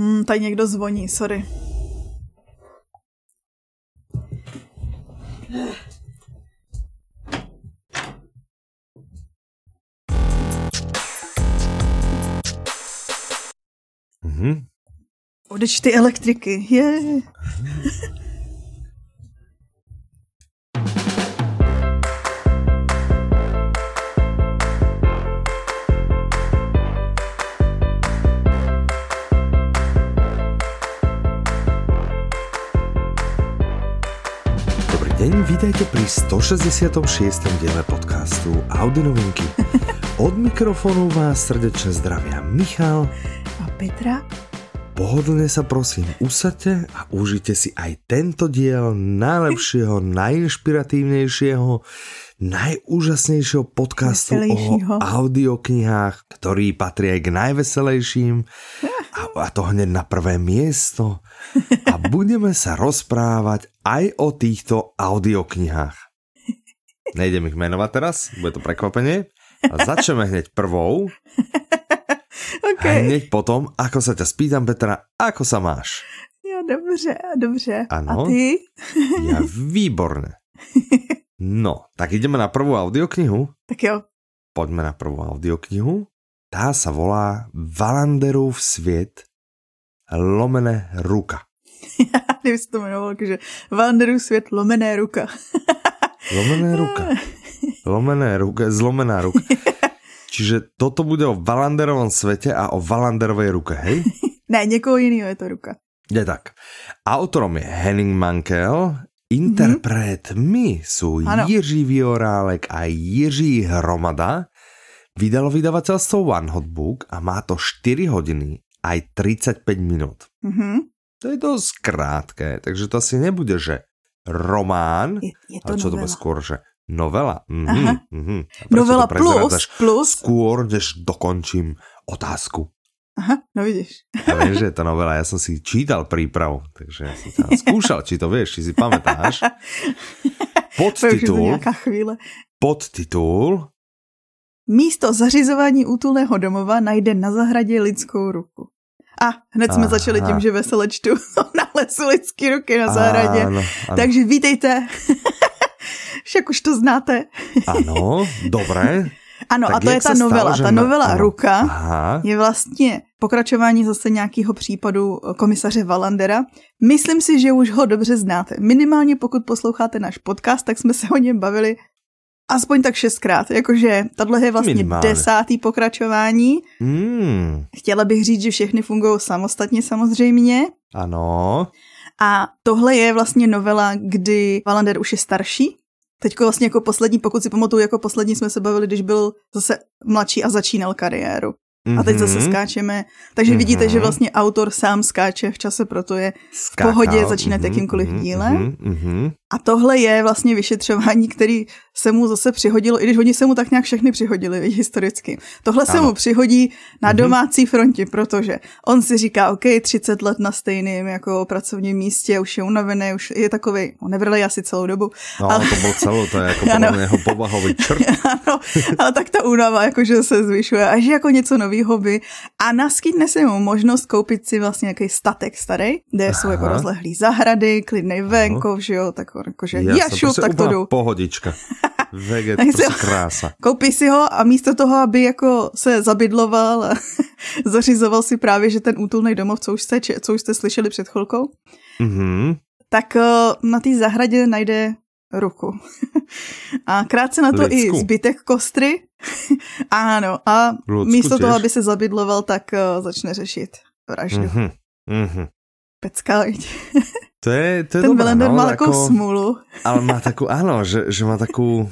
Hmm, tady někdo zvoní, sorry. Mhm. Odeč ty elektriky, je. Dobrý deň, vítajte pri 166. diele podcastu Audi novinky. Od mikrofonu vás srdečne zdravia Michal. A Petra? Pohodlne sa prosím usadte a užite si aj tento diel najlepšieho, najinšpiratívnejšieho, najúžasnejšieho podcastu o audioknihách, ktorý patrí aj k najveselejším a, a to hneď na prvé miesto. A budeme sa rozprávať aj o týchto audioknihách. Nejdem ich menovať teraz, bude to prekvapenie. A začneme hneď prvou. OK. A hneď potom, ako sa ťa spýtam, Petra, ako sa máš? Jo, dobře, dobře. Ano. A ty? Ja výborne. No, tak ideme na prvú audioknihu. Tak jo. Poďme na prvú audioknihu. Tá sa volá Valanderův svět lomené ruka. Kdyby se to jmenovalo, že Wanderu svět lomené ruka. Lomené ruka. Lomené ruka, zlomená ruka. Čiže toto bude o Valanderovom svete a o Valanderovej ruke, hej? Ne, někoho jiného je to ruka. Je tak. Autorom je Henning Mankel, interpretmi sú Ano. Jiří Viorálek a Jiří Hromada. Vydalo vydavateľstvo One Hot Book a má to 4 hodiny aj 35 minút. Mhm. To je dosť krátké, takže to asi nebude, že román, Je, je to ale čo to novela. bude skôr, že novela. Mhm, Aha. mhm. Prečo Novela plus, plus. Skôr, než dokončím otázku. Aha, no vidíš. Ja viem, že je to novela, ja som si čítal prípravu, takže ja som tam skúšal, či to vieš, či si to Podtitul, podtitul, Místo zařizování útulného domova najde na zahradě lidskou ruku. A hned jsme Aha. začali tím, že vesele čtu nalezu lidský ruky na zahradě. Áno, áno, Takže vítejte. Však už to znáte. áno, dobre. Ano, Tak a to je ta stalo, novela. že ta na- novela ano. Ruka Aha, je vlastně pokračování zase nějakého případu komisaře Valandera. Myslím si, že už ho dobře znáte. Minimálně pokud posloucháte náš podcast, tak jsme se o něm bavili aspoň tak šestkrát. Jakože tohle je vlastně Minimálně. desátý pokračování. mm, Chtěla bych říct, že všechny fungují samostatně samozřejmě. ano, A tohle je vlastně novela, kdy Valander už je starší. Teďko vlastně jako poslední, pokud si pamatuju, jako poslední jsme se bavili, když byl zase mladší a začínal kariéru. A teď zase Mhm. skáčeme. Takže Mhm. vidíte, že vlastně autor sám skáče v čase, proto je v Skákal, pohodě začínat mhm, jakýmkoliv mhm, dílem. mhm, mhm. A tohle je vlastně vyšetřování, který se mu zase přihodilo, i když oni se mu tak nějak všechny přihodili historicky. Tohle se Ano. mu přihodí na Mhm. domácí frontě, protože on si říká, OK, 30 let na stejném jako pracovním místě, už je unavený, už je takový, on nevrlej asi celou dobu. No, Ale- to bol celo, to je ako Ano. podľa mňa jeho povahový črt. ano, ale tak ta únava jakože se zvyšuje a že jako něco novýho by a naskytne se mu možnost koupit si vlastně nějaký statek starý, kde jsou jako Aha. rozlehlý zahrady, klidný venkov, že jo, tak jakože Jasné, jašu, prostě tak to jdu. pohodička. Veget, si- prostě krása. Koupí si ho a místo toho, aby jako se zabydloval a zařizoval si právě, že ten útulný domov, co už jste, co už jste slyšeli před chvilkou, Mhm. tak eh, na té zahradě najde ruku. A krátce na to Lidsku. i zbytek kostry. Ano, a Ľudsku místo toho, tiež. aby se zabydloval, tak eh, začne řešit vraždu. Mhm. Mhm. Pecka? To je, to je Ten dobré, Belender no, má ako- takovou smůlu. Ale má takú, áno, že, že má takú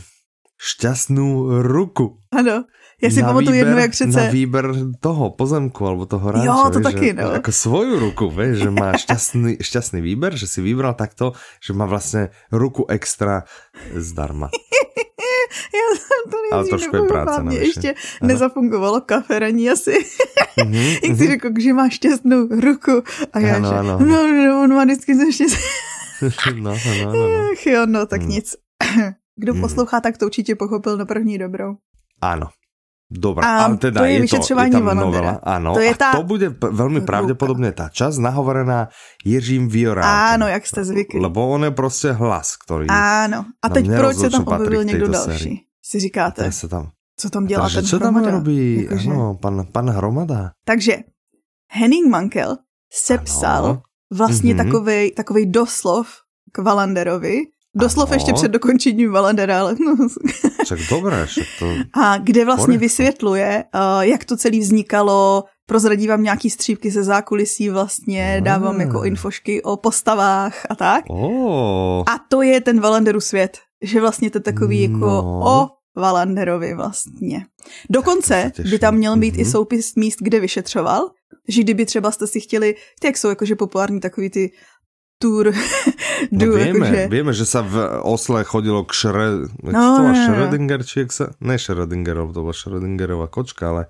šťastnú ruku. Ano, já si na pamatuju výber, jednu, jak Na přece... výber toho pozemku, alebo toho ranča. Jo, to vieš, taky, že, no. Ako svoju ruku, vieš, že má šťastný, šťastný výber, že si vybral takto, že má vlastne ruku extra zdarma. Já jsem to Ale nejdřív trošku je práce mě navyše. ještě Aha. nezafungovalo kaferaní asi. Mhm, Jak si řekl, že má šťastnou ruku. A já, Ano, že, ano. no, no, on má vždycky ze štěstí. No, no, no, no. Ach jo, no, tak Hmm. nic. Kdo Hmm. poslouchá, tak to určitě pochopil na první dobrou. Áno. Dobre, A ale teda to je je, to, je vyšetřování tam novela, áno, To je a tá- to bude p- veľmi Ruka. pravdepodobne tá časť nahovorená Jiřím Viorákem. Áno, jak jste zvykli. Lebo on je prostě hlas, ktorý... Áno. A teď proč se tam objevil někdo další? sérii. Si říkáte, sa tam... co tam dělá Takže ten tam hromada? robí Jakože- ano, pan, pan Hromada? Takže Henning Mankel sepsal Ano. vlastně Mhm. takovej, takovej doslov k Valanderovi. Doslov Ano. ještě před dokončením Valandera, ale Však dobré, však to... A kde vlastně Poriadku. vysvětluje, uh, jak to celé vznikalo, prozradí vám nějaký střípky ze zákulisí vlastně, Ah. dávám jako infošky o postavách a tak. Oh, A to je ten Valanderův svět, že vlastně to je takový jako No. o Valanderovi vlastně. Dokonce by tam měl být i Mhm. soupis míst, kde vyšetřoval, že kdyby třeba jste si chtěli, ty jak jsou jakože populární takový ty tour, no tour vieme, jakože, vieme, že sa v Osle chodilo k Šre... No, no, to no, má no. Schrödinger, či sa... Ne Schrödingerov, to bola Schrödingerová kočka, ale...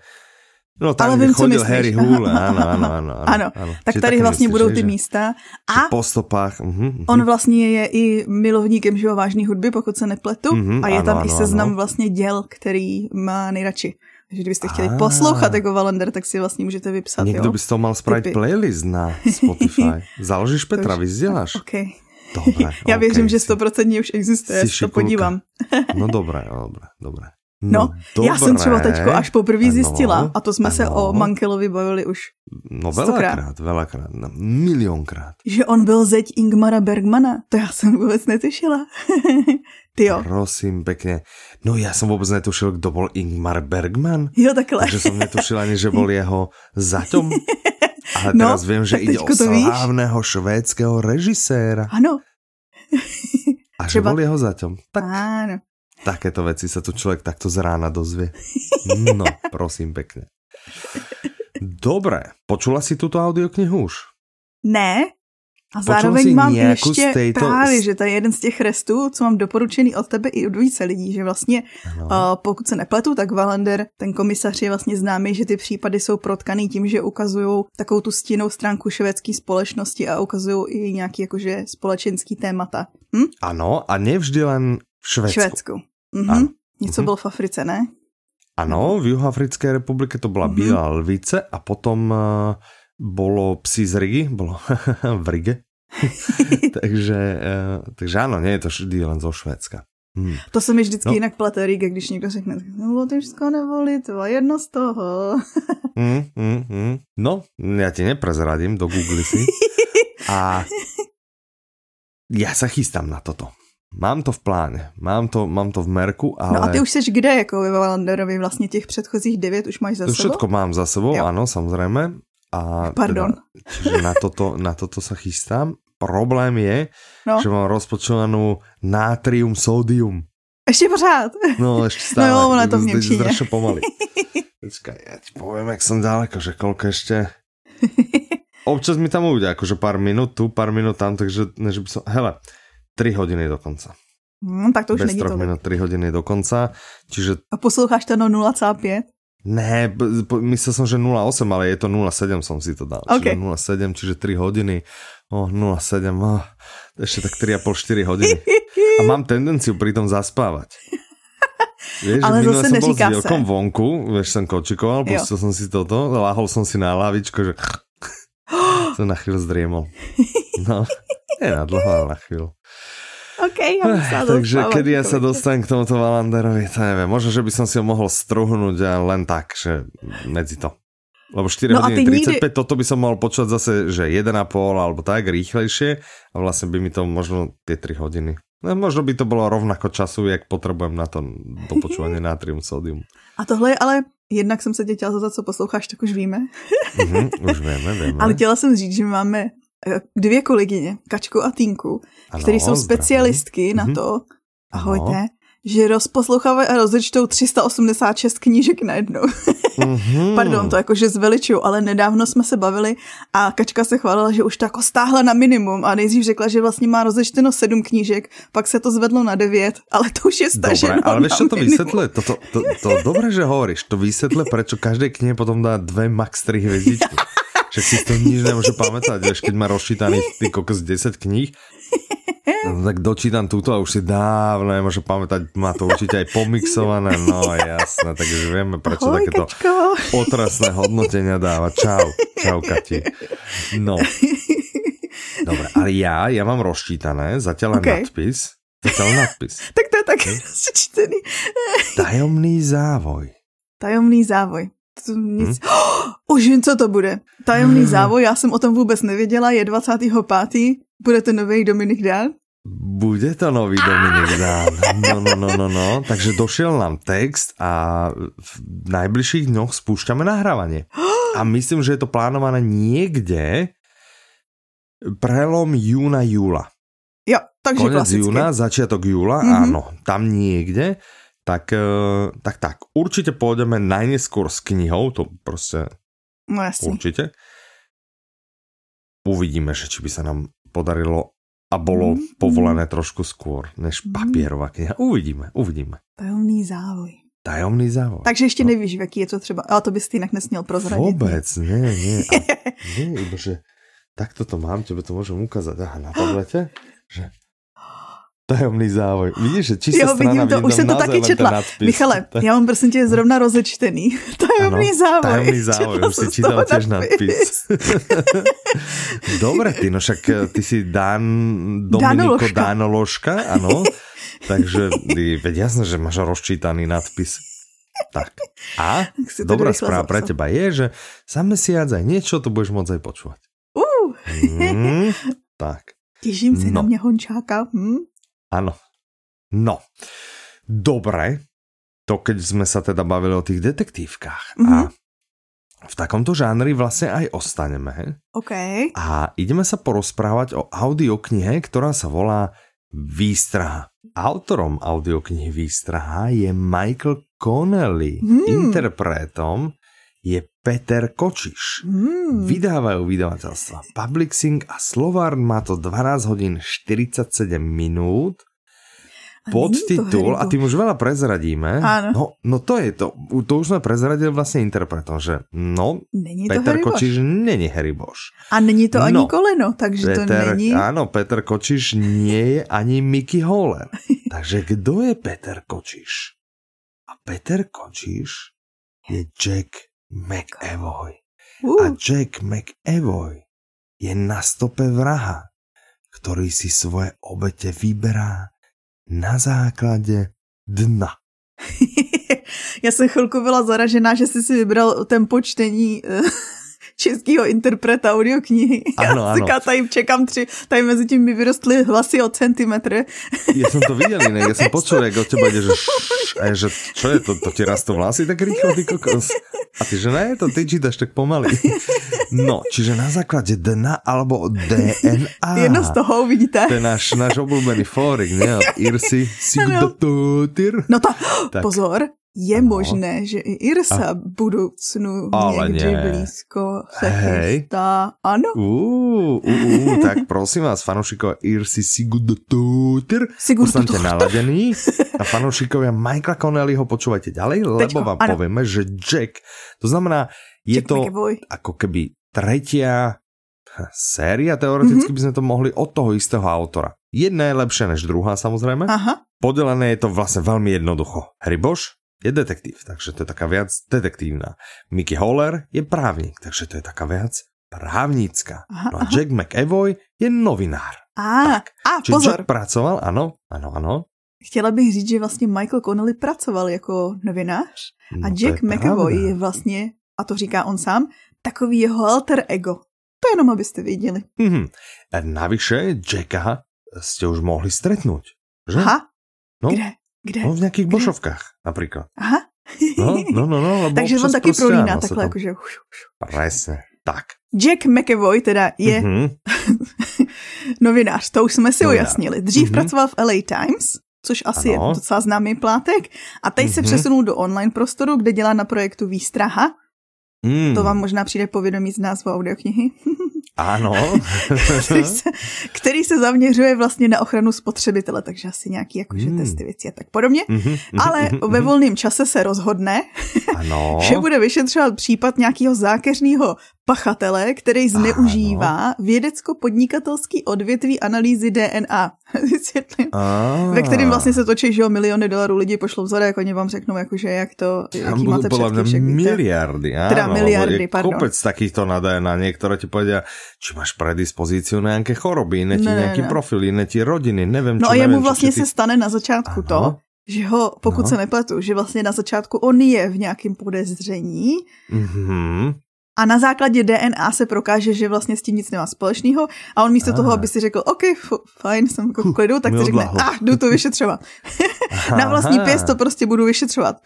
No tam, Ale vím, co chodil myslíš. Harry Hule, áno, áno, áno. Ano, tak Či tady vlastně myslíš, budou ty že- místa. že A Po stopách. Uh-huh, uh-huh. On vlastně je i milovníkem že jo, vážné hudby, pokud se nepletu. Mhm, a je ano, tam i ano, seznam ano. vlastně děl, který má nejradši. Takže kdybyste chtěli Ah. poslouchat jako Valender, tak si vlastně můžete vypsat. Někdo jo? by si to mal spraviť Typy. playlist na Spotify. Založíš Petra, už- vyzděláš? OK. Dobre, Já OK, věřím, že 100% už existuje, šikulka. podívám. No dobré, dobré, dobré. No, já jsem třeba teďko až poprvé Ano, zjistila, a to jsme se ano. o Mankelovi bavili už, No stokrát. veľakrát, veľakrát, no, miliónkrát. že on byl zeď Ingmara Bergmana. To já jsem vůbec netušila. Ty jo. Prosím, pekne. No ja som vôbec netušil, kto bol Ingmar Bergman. Jo, takhle. Takže som netušil ani, že bol jeho zaťom. Ale No, teraz viem, že ide o slávneho švédskeho režiséra. Ano, A že bol jeho zaťom. Tak ano. Takéto veci sa tu človek takto z rána dozvie. No, prosím pekne. Dobre, počula si túto audioknihu už? Ne. A zároveň mám ještě této- právě, že to je jeden z těch restů, co mám doporučený od tebe i od více lidí, že vlastně Ano. uh, pokud se nepletu, tak Valander, ten komisař je vlastně známý, že ty případy jsou protkaný tím, že ukazují takovou tu stinnou stránku švédské společnosti a ukazují i nějaký jakože společenský témata. Hm? Ano, a nevždy len v Švedsku. Švédsku. Mhm. Ano. Něco Mhm. bylo v Africe, ne? Ano, v Juhoafrické republike to bola Mhm. Bílá lvice a potom uh, bolo psi z Rigi, bolo v Rige. takže, uh, takže áno, nie je to vždy len zo Švédska. Hmm. To se mi vždycky No. jinak plete Riga, když někdo řekne, no Lotyšsko nebo Litva, jedno z toho. Mm, mm, mm. No, ja ti neprezradím, do Google si. A ja sa chystám na toto. Mám to v pláne, mám to, mám to v merku, ale... No a ty už seš kde, jako ve Valanderovi, vlastně těch předchozích devět už máš za To sebou? všetko mám za sebou, Jo. áno, samozrejme. A Pardon. Teda, na toto, na toto sa chystám. Problém je, No, že mám rozpočovanú nátrium, sódium. ještě pořád. No No stále. jo, ono je to v Němčině. Strašne pomaly. Počkaj, ja ti poviem, jak som ďaleko, že koľko ešte... Občas mi tam ujde, akože pár minút tu, pár minút tam, takže než by som... Hele, 3 hodiny do konca. Hm, tak to už Bez není 3 tolik. minút, 3 hodiny do konca. Čiže A posloucháš to na 0,5? Ne, myslel som, že 0,8, ale je to 0,7 som si to dal. OK. Čiže 0,7, čiže 3 hodiny. O, 0,7, oh, ešte tak 3,5-4 hodiny. A mám tendenciu pri tom zaspávať. Vieš, Ale zase som bol s se. Vielkom vonku, vieš, som kočikoval, Jo. pustil som si toto, láhol som si na lavičko, že som na chvíľu zdriemol. No, nie na dlho, ale na chvíľu. OK, já bych se Takže kedy ja sa dostanem k tomuto Valanderovi, to neviem. Možno, že by som si ho mohol struhnúť a len tak, že medzi to. Lebo 4 No hodiny ty 35, nikdy- toto by som mohol počúvať zase, že 1,5 alebo tak rýchlejšie a vlastne by mi to možno tie 3 hodiny. No, možno by to bolo rovnako času, jak potrebujem na to dopočúvanie natrium sódium. A tohle je ale, jednak jsem se tě chtěla zeptat, co posloucháš, tak už víme. Mhm, už vieme, vieme. Ale chtěla jsem říct, že máme eh, dvě kolegyně, Kačku a Týnku, Ano, které jsou zdravím. specialistky na Mhm. to, ahojte, že rozposlouchávají a rozečtou 386 knížek najednou. Mhm. Pardon, to jakože zveličuju, ale nedávno jsme se bavili a Kačka se chválila, že už to jako stáhla na minimum a nejdřív řekla, že vlastně má rozečteno sedm knížek, pak se to zvedlo na devět, ale to už je staženo Dobre, ale na to vysvetluje? To, to, to, to, dobre, že hovoríš. To vysvetluje, prečo každej knihe potom dá dve max 3 hviezdičky. Však si to nič nemôže pamätať, vieš, keď má rozčítaný ty kokos 10 kníh. No, tak dočítam túto a už si dávno nemôžem pamätať, má to určite aj pomixované, no jasné, takže vieme, prečo Ahoj, takéto Kačko. otrasné hodnotenia dáva. Čau, čau Kati. No, dobre, ale ja, ja mám rozčítané, zatiaľ len OK. nadpis, zatiaľ nadpis. Tak to je taky čtený. Tajomný závoj. Tajomný závoj. To nic... Hm? Už vím, co to bude. Tajomný závoj, já jsem o tom vůbec nevěděla, je 25. Bude to nový Dominik Dán? Bude to nový Dominik Dán. No, no, no, no, no. Takže došiel nám text a v najbližších dňoch spúšťame nahrávanie. A myslím, že je to plánované niekde prelom júna, júla. Jo, takže Konec klasicky. júna, začiatok júla, Mhm. áno, tam niekde. Tak, eh, tak, tak, určite pôjdeme najneskôr s knihou, to proste No jasně. určite. Uvidíme, že či by sa nám podarilo a bolo Mm. povolené trošku skôr než Mm. papierová kniha. Uvidíme, uvidíme. Tajomný závoj. Tajomný závod. Takže ještě No. nevíš, v jaký je to třeba. Ale to bys ty jinak nesměl prozradit. Vôbec, nie, nie. A, iba že takto to mám, tebe to môžem ukázať. Aha, na tablete, že tajomný závoj. Vidíš, že čistá Jo, strana, vidím to, už jsem to taky četla. Michale, já mám prosím tě zrovna rozečtený. Tajemný Ano, závoj. Tajomný závoj, už si toho tiež nadpis. Dobre, ty, no však eh, ty si Dan, Dominiko Dánoložka. Dánoložka, áno. Takže ty, veď jasné, že máš rozčítaný nadpis. Tak. A dobrá správa pre teba je, že za mesiac aj niečo to budeš môcť aj počúvať. Uh, Mm, tak, těším se No. na mě hončáka. Hm? Áno. No, dobre, to keď sme sa teda bavili o tých detektívkach Mhm. a v takomto žánri vlastne aj ostaneme OK. a ideme sa porozprávať o audioknihe, ktorá sa volá Výstraha. Autorom audioknihy Výstraha je Michael Connelly, Hmm. interpretom je Peter Kočiš. Hmm. Vydávajú vydavateľstva Publixing a Slovárn má to 12 hodín 47 minút. To Podtitul, a tým už veľa prezradíme. Áno. No, no to je to. To už sme prezradili vlastne interpretom, že no, Není to Peter. Kočiš není Harry Bosch. A není to ani No. koleno, takže to Peter, není... áno, Peter Kočiš nie je ani Mickey Howler. Takže kdo je Peter Kočiš? A Peter Kočiš je Jack McEvoy. A Uh, Jack McEvoy je na stope vraha, ktorý si svoje obete vyberá na základe dna. Já jsem chvilku byla zaražená, že jsi si vybral tempo čtení eh, českého interpreta audioknihy. Ano, Já ano. říká, tady čekám tři, tady mezi tím mi vyrostly hlasy o centimetr. Ja som to videl inak, ja som počul, jak od teba ide, že, šš, a ja, že čo je to, to ti rastú vlasy tak rýchlo, ty kokos. A ty, že ne, to ty čítaš tak pomaly. No, čiže na základe dna alebo DNA. Jedno z toho, vidíte? To je náš, náš obľúbený fórik, ne? Od Irsy Sigdototir. No to, Tak. pozor, je Ano. možné, že i Irsa v budoucnu Ale někdy ne. blízko se Hej. chystá. Ano, Uú, uú, tak prosím vás, fanúšikovia Irsy Sigdototir, Sigurd ostaňte naladení a fanúšikovia Michaela Connellyho počúvajte ďalej, lebo Teďko, vám áno. povieme, že Jack, to znamená, je Jack to McAvoy. ako keby tretia séria, teoreticky Mhm. by sme to mohli od toho istého autora. Jedna je lepšia než druhá samozrejme. Aha, Podelené je to vlastne veľmi jednoducho. Harry Bosch je detektív, takže to je taká viac detektívna. Mickey Holler je právnik, takže to je taká viac právnická. Aha, No a aha. Jack McAvoy je novinár. a, a Čiže pozor, Jack pracoval, ano, ano, ano. chtěla bych říct, že vlastně Michael Connelly pracoval jako novinář No a to Jack je McAvoy pravda. je vlastně, a to říká on sám, takový jeho alter ego. To jenom, abyste věděli. Mhm. A navyše Jacka ste už mohli stretnúť. Že? Aha, No, kde? Kde? no v nejakých Kde? bošovkách napríklad. Aha. No, no, no, no. Lebo Takže on taky proste prolíná takhle, tam- jakože... Presne, tak. Jack McAvoy teda je Mhm. novinář, to už jsme si Novinář. ujasnili. Dřív Mhm. pracoval v LA Times, což asi Ano. je docela známý plátek, a teď se Mhm. přesunul do online prostoru, kde dělá na projektu Výstraha. Mm, To vám možná přijde povědomí z názvu audioknihy. Áno. který, se, který se zaměřuje vlastně na ochranu spotřebitele, takže asi nějaký jakože Mm. testy věci a tak podobně. Mhm, mhm, Ale mhm, ve mhm. volném čase se rozhodne, Áno. že bude vyšetřovat případ nějakého zákeřného pachatele, který zneužívá vědecko-podnikatelský odvětví analýzy DNA. Ve kterým vlastně se točí, že jo, miliony dolarů lidi pošlou vzorek, oni vám řeknou, jakože jak to, jaký máte podľa mňa miliardy, áno, Teda miliardy, je pardon. kopec takýchto na DNA, niektoré ti povedia, či máš predispozíciu na nejaké choroby, iné ti Ne, ne, profil, iné ti rodiny, neviem No čo, a jemu čo, vlastně ty... se stane na začátku Ano. to, že ho, pokud No. se nepletu, že vlastně na začátku on je v nějakém podezření Mhm. A na základě DNA se prokáže, že vlastně s tím nic nemá společného a on místo toho, Ah. aby si řekl, OK, f- fajn, jsem jako v klidu, tak si řekne, odláhlo. ah, jdu to vyšetřovat. na vlastní pěst to prostě budu vyšetřovat.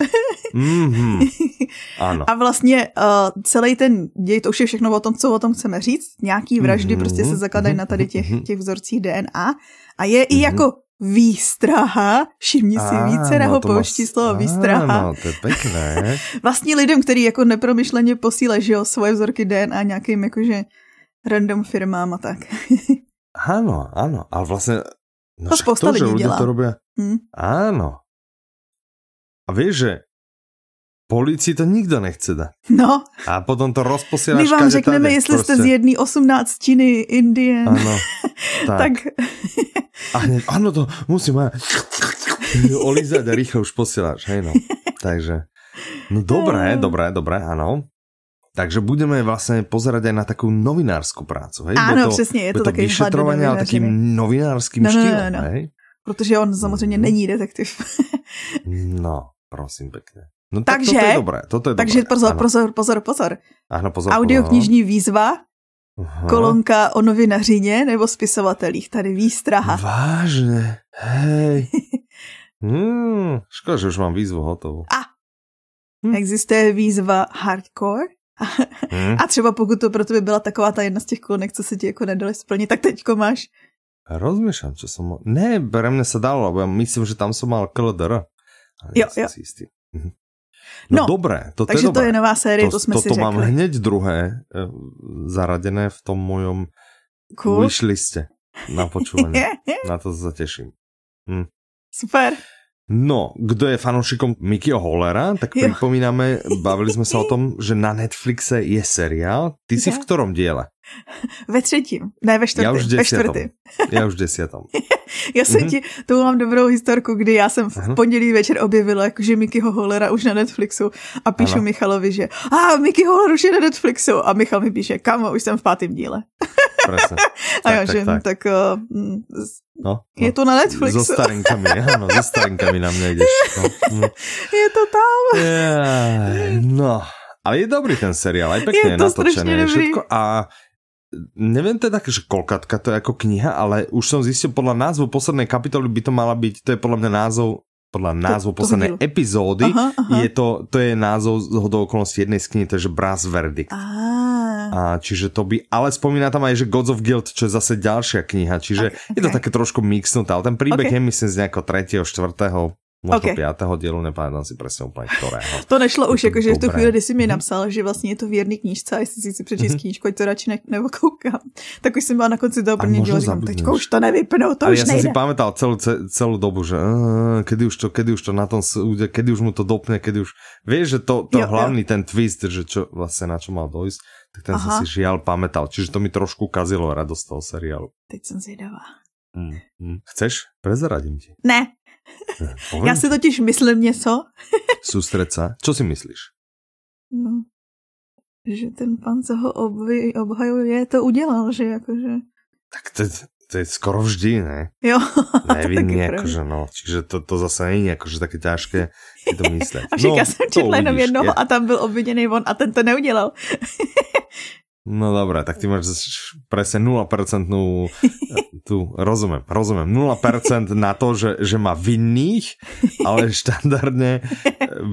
Mhm. Áno. A vlastně uh, celý ten děj, to už je všechno o tom, co o tom chceme říct. Nějaký vraždy Mhm, prostě se zakladají mhm, na tady mhm, těch, mhm. těch vzorcích DNA a je i Mhm. jako výstraha, všimni si vícerého to má- pouští slovo výstraha. Áno, to je pekné. Vlastně lidem, kteří jako nepromyšleně posílají, že jo, svoje vzorky DNA nějakým jakože random firmám a tak. Áno, áno, ale vlastne... No To to, že dělá. to robia... hm? Áno. A vieš, že policii to nikto nechce dať. No, A potom to rozposíláš my vám řekneme, tade, jestli jste z proste. jedné osmnáctiny Indie. Áno, tak. tak A hneď, áno, to musím aj olízať a rýchlo už posieláš, hej no. Takže, no dobré, dobré, dobré, áno. Takže budeme vlastne pozerať aj na takú novinárskú prácu, hej? Bude to, přesně, je to to takový vyšetrovanie, ale takým novinárským No, no, no, štýlom, no. hej? protože on samozřejmě Mhm. není detektiv. No, prosím pekne. No Takže- tak toto je dobré, toto je Takže dobré. pozor, pozor, pozor, pozor. Áno, pozor, Audioknižní výzva, Aha. kolonka o novinařině nebo spisovatelích. Tady výstraha. Vážne, hej. Hmm, škoda, že už mám výzvu hotovú. Hm. Existuje výzva hardcore. Hm? A třeba pokud to pro tebe byla taková ta jedna z těch kolonek, co se ti jako nedali splnit, tak teďko máš. Rozmýšľam, čo som... Mo- ne, pre mňa sa dalo, lebo ja myslím, že tam som mal KLDR. Jo, jo. si istý. No, No, dobré, toto Takže je to dobré. je nová série, to, jsme si toto mám řekli. hneď druhé e, zaradené v tom mojom Cool. wishliste na počúvanie. na to sa teším. Super. No, kdo je fanúšikom Mickeyho Hollera, tak Jo. pripomíname, bavili sme sa o tom, že na Netflixe je seriál. Ty si Je. v ktorom diele? Ve třetím. Ne, ve čtvrtém. Já už ve čtvrtém. Ja už v desiatom. Já jsem Mhm. ti, tu mám dobrou historku, kdy já jsem v Aha. pondělí večer objevila jakože Mickeyho Hollera už na Netflixu a píšu Ano. Michalovi, že a Mickey Holler už je na Netflixu a Michal mi píše, kamo, už jsem v pátém díle. Presne. A Tak, já, tak, že tak. tak uh, No, je no. to na Netflixu, So starinkami, áno, so starinkami na mňa ideš. No, no. je to tam. Jaj, no, ale je dobrý ten seriál, aj pekne Je je, dobrý. všetko a neviem teda, že kolkatka to je ako kniha, ale už som zistil podľa názvu poslednej kapitoly by to mala byť, to je podľa mňa názov podľa názvu toho poslednej epizódy, Aha, aha. je to, to je názov z hodou okolností jednej z knihy, to je že Brass Verdict. Á, A čiže to by, ale spomína tam aj, že Gods of Guild, čo je zase ďalšia kniha, čiže Ok, je to také trošku mixnuté, ale ten príbeh Ok. je myslím z nejakého tretieho, štvrtého, možno Ok. piatého dielu, nepamätám si presne úplne ktorého. to nešlo Je už, jakože v tu chvíli, kdy jsi mi Mhm. napsal, že vlastně je to věrný knížce a jestli si chci přečíst Mhm. knížku, ať to radši ne, nebo koukám. Tak už jsem byla na konci toho prvního dílu, říkám, teďko už to nevypnu, to Ale už som nejde. si pamätal celú, ce- celú dobu, že uh, kedy, už to, kedy už to na tom súde, kedy už mu to dopne, kedy už... Vieš, že to, to Jo, jo. hlavný ten twist, že čo vlastne na čo mal dojsť, tak ten som Aha. si žiaľ pamätal. Čiže to mi trošku kazilo radosť toho seriálu. Teď jsem zvědavá. Mm, mm. Chceš? Prezradím ti. Ne, poviem já si ti. totiž myslím něco, sa. Čo si myslíš? no, že ten pan, co ho obhajuje, to udělal, že jakože... Tak to, to je skoro vždy, ne? Jo, to Nevinne, taky pravda. akože no. Čiže to, to zase není akože také ťažké si to mysleť. A však no, já jsem četla jenom jednoho Je- a tam byl obviněný on a ten to neudělal. No dobré, tak ty máš presne 0% tu, rozumiem, rozumiem, 0% na to, že, že má vinných, ale štandardne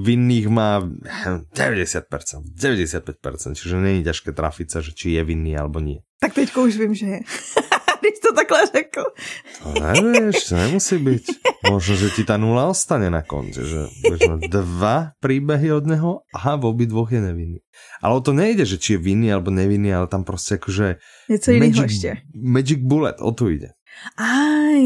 vinných má 90%, 95%, čiže není ťažké trafiť sa, že či je vinný alebo nie. Tak teďko už vím, že je. Když to takhle řekl. To nevieš, to nemusí byť. Možno, že ti tá nula ostane na konci, že budeš mať dva príbehy od neho a v obi dvoch je nevinný. Ale o to nejde, že či je vinný alebo nevinný, ale tam proste akože Něco jiného ještě. magic bullet, o to ide. Aj,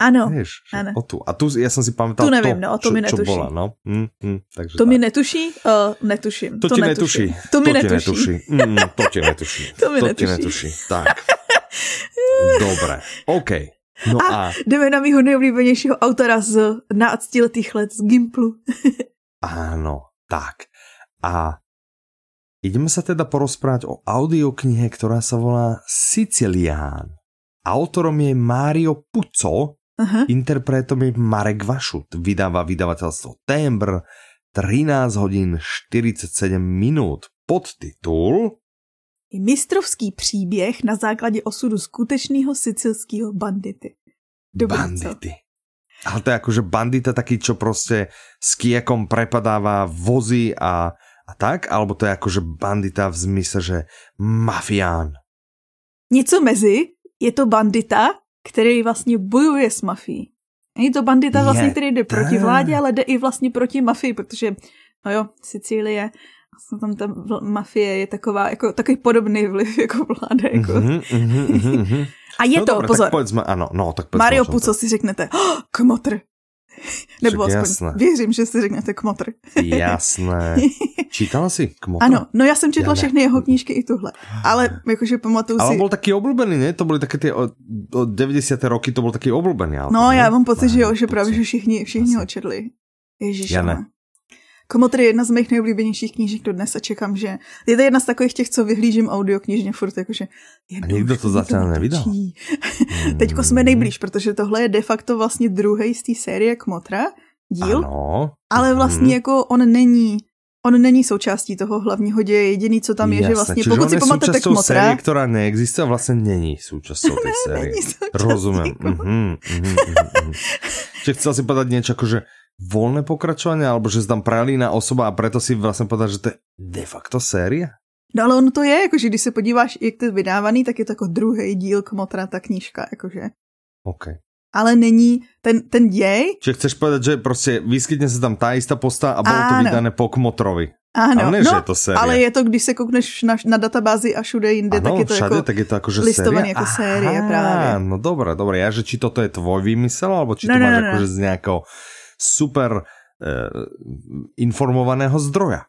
Ano, že ano. O tu. A tu ja som si pamätal Tu neviem, to, no, o to čo, mi čo netuší. bola, no. Mm, mm, takže To tak. mi netuší? Uh, netuším. To, ti netuší. To mi ti netuší. netuší. Mm, to ti netuší. To mi to netuší. ti netuší. Tak. Dobre. OK. No a, Jdeme na mýho nejoblíbenějšího autora z náctiletých let z Gimplu. áno, tak. A ideme sa teda porozprávať o audioknihe, ktorá sa volá Sicilián. Autorom je Mario Puzo, Aha. interpretom je Marek Vašut. Vydáva vydavateľstvo Tembr, 13 hodín 47 minút. Podtitul Mistrovský příběh na základě osudu skutečného sicilského bandity. Dobrý, co? Bandity. Ale to je akože bandita taký, čo proste s kijakom prepadáva vozy a, a tak? Alebo to je akože bandita v zmysle, že mafián. Něco mezi, je to bandita, který vlastně bojuje s mafií. Je to bandita vlastně, který jde proti vládě, ale jde i vlastně proti mafii, protože, no jo, Sicílie, vlastně tam ta mafie je taková, jako takový podobný vliv jako vláda. Jako. Mhm, mhm, mhm, mhm. A je no to, dobre, pozor, tak povedzme, áno, no, tak Mario Puco si řeknete, oh, kmotr. Nebo Však aspoň jasné. věřím, že si řeknete kmotr. Jasné. Čítala si Kmotra? Ano, no já jsem četla Já ne. všechny jeho knížky i tuhle, ale jakože pamatuju Ale si... bol taký obľúbený, ne? To boli také tie od, od 90. roky, to bol taký obľúbený autor. No, ne? já mám pocit, že jo, že právě, že všichni, všichni ho četli. Ježíš. Já ne. Ale. Komotr je jedna z mých nejoblíbenějších knížek do dnes a čekám, že je to jedna z takových těch, co vyhlížím audioknižně furt, jakože někdo už to natočí. nevydal? Teďko jsme nejblíž, protože tohle je de facto vlastně druhý z té série Kmotra, díl, Ano. ale vlastně Mhm. jako on není On není součástí toho hlavního děje, jediný, co tam je, že Jasné, vlastně, čiže pokud si je pamatujete Kmotra, série, ktorá neexistuje, vlastne není súčasťou tej série. součástí. Kmotra. Mhm, mhm, mhm, mhm. Čiže chcel si povedať niečo ako, že voľné pokračovanie, alebo že tam prelína osoba a preto si vlastne povedať, že to je de facto séria? No ale ono to je, jakože když se podíváš, jak to je vydávaný, tak je to jako druhý díl Kmotra, ta knížka, jakože. OK. Ale není ten, ten děj, Čiže chceš povedať, že proste vyskytne sa tam tá istá postava a bolo to vydané po Kmotrovi. ano, Ale ne, že no, je to séria. ale je to, když se koukneš na, na databázi a všude jinde, tak Ano, je to všade, jako... tak je to akože listovaný séria? ako série Aha, práve. No dobré, dobré. Ja, že či toto je tvoj výmysel, alebo či No, to no, máš no, no. akože z nejakého super eh, informovaného zdroja.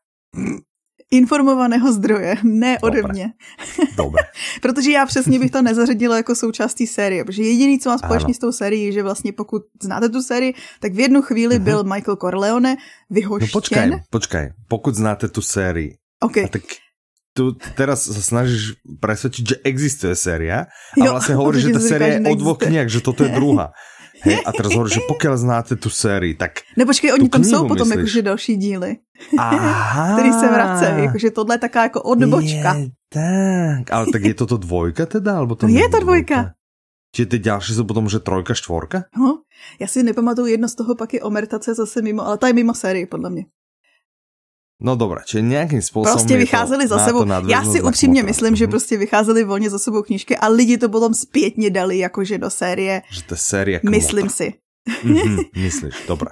Informovaného zdroje, ne ode Dobré. mě. Dobre. Protože já přesně bych to nezařadila jako součástí série, protože jediný, co má společný Ano. s tou sérií, je, že vlastně pokud znáte tu sérii, tak v jednu chvíli Mhm. byl Michael Corleone No vyhoštěn. počkaj, počkaj. Pokud znáte tu sérii, Okay. tak tu teraz sa snažíš presvedčiť, že existuje séria a Jo, vlastne hovoríš, že tá séria říkáš, je o dvoch neexistuje. knihách, že toto je druhá. Hej, a teraz hovoríš, že pokiaľ znáte tu sérii, tak Ne, počkej, oni tam jsou potom myslíš? jakože další díly, aha. který se vracejí, jakože tohle je taká jako odbočka. Je, tak. Ale tak je toto dvojka teda? Alebo to No je to dvojka. Čiže ty ďalší sú potom, že trojka, štvorka? No, já si nepamatuju, jedno z toho pak je Omertace zase mimo, ale ta je mimo série, podle mě. No dobré, čiže nejakým spôsobom Prostě vycházeli za sebou. Já si upřímně myslím, že Mhm. prostě vycházeli volně za sebou knížky a lidi to potom zpětně dali jakože do série. Že to Kmotra. Myslím si. Mhm, myslíš, dobré.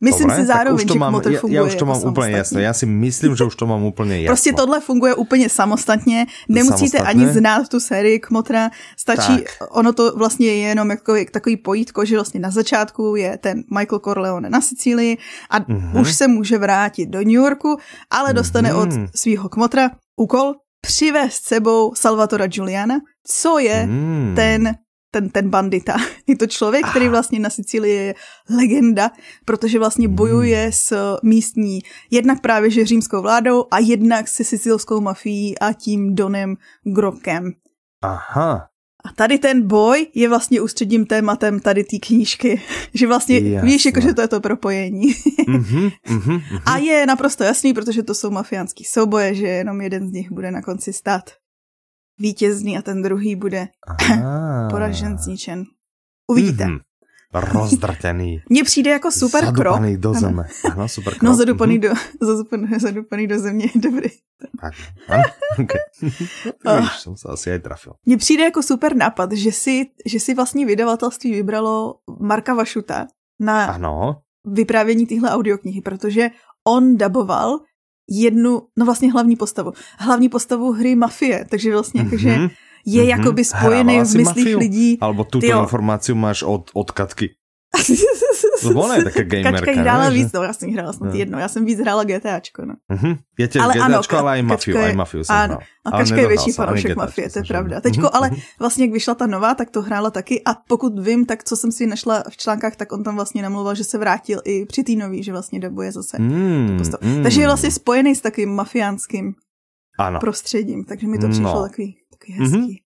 Myslím Dobré, si zároveň, už to že mám, ja, funguje ja už to jako mám úplne jasné. samostatně. Ja si myslím, že už to mám úplne jasné. Prostě tohle funguje úplně samostatně, nemusíte Samostatně? ani znát tu sérii Kmotra, stačí, Tak. ono to vlastně je jenom jako takový pojítko, že vlastně na začátku je ten Michael Corleone na Sicílii a Mhm. už se může vrátit do New Yorku, ale dostane Mhm. od svého Kmotra úkol přivést sebou Salvatora Giuliana, co je Mm. ten ten, ten bandita. Je to člověk, který vlastně na Sicílii je legenda, protože vlastně Hmm. bojuje s místní, jednak právě že římskou vládou a jednak se sicilskou mafií a tím Donem Grokem. Aha. A tady ten boj je vlastně ústředním tématem tady té knížky. Že vlastně Jasné. víš, jako, že to je to propojení. Mhm, mhm, mhm. A je naprosto jasný, protože to jsou mafiánský souboje, že jenom jeden z nich bude na konci stát vítězný a ten druhý bude Aha. poražen, zničen. Uvidíte. Mhm. Rozdrtený. Mně přijde jako super krok. Zadupaný do Ano. zeme. Ano, super krok. No, zadupaný Mhm. do, zadupaný, zadupaný do země, dobrý. Tak, Ano, okay. Víš, jsem se asi aj trafil. Mně přijde jako super nápad, že si, že si vlastně vydavatelství vybralo Marka Vašuta na Ano. vyprávění téhle audioknihy, protože on daboval jednu, no vlastně hlavní postavu. Hlavní postavu hry Mafie, takže vlastně jakože Mhm. je mm-hmm. jakoby spojený v myslích mafiu? lidí. Alebo túto Tyjo. informáciu máš od, od Katky. Ona je taká gamerka, Kačka jí hrála ne, víc, no já jsem hrála snad No. jedno, já jsem víc hrála GTAčko, no. Uh-huh. Je tiež Ale ano, GTAčko, ale aj Kačka mafiu, je- aj mafiu som ano. A Ale Kačka je větší fanoušek mafie, to je pravda. Mhm, Teďko ale mhm. vlastně, jak vyšla ta nová, tak to hrála taky a pokud vím, tak co jsem si našla v článkách, tak on tam vlastně namluval, že se vrátil i při té nový, že vlastně dabuje zase. Mm, mm. Takže je vlastně spojený s takovým mafiánským Ano. prostředím, takže mi to přišlo No. takový, takový hezký.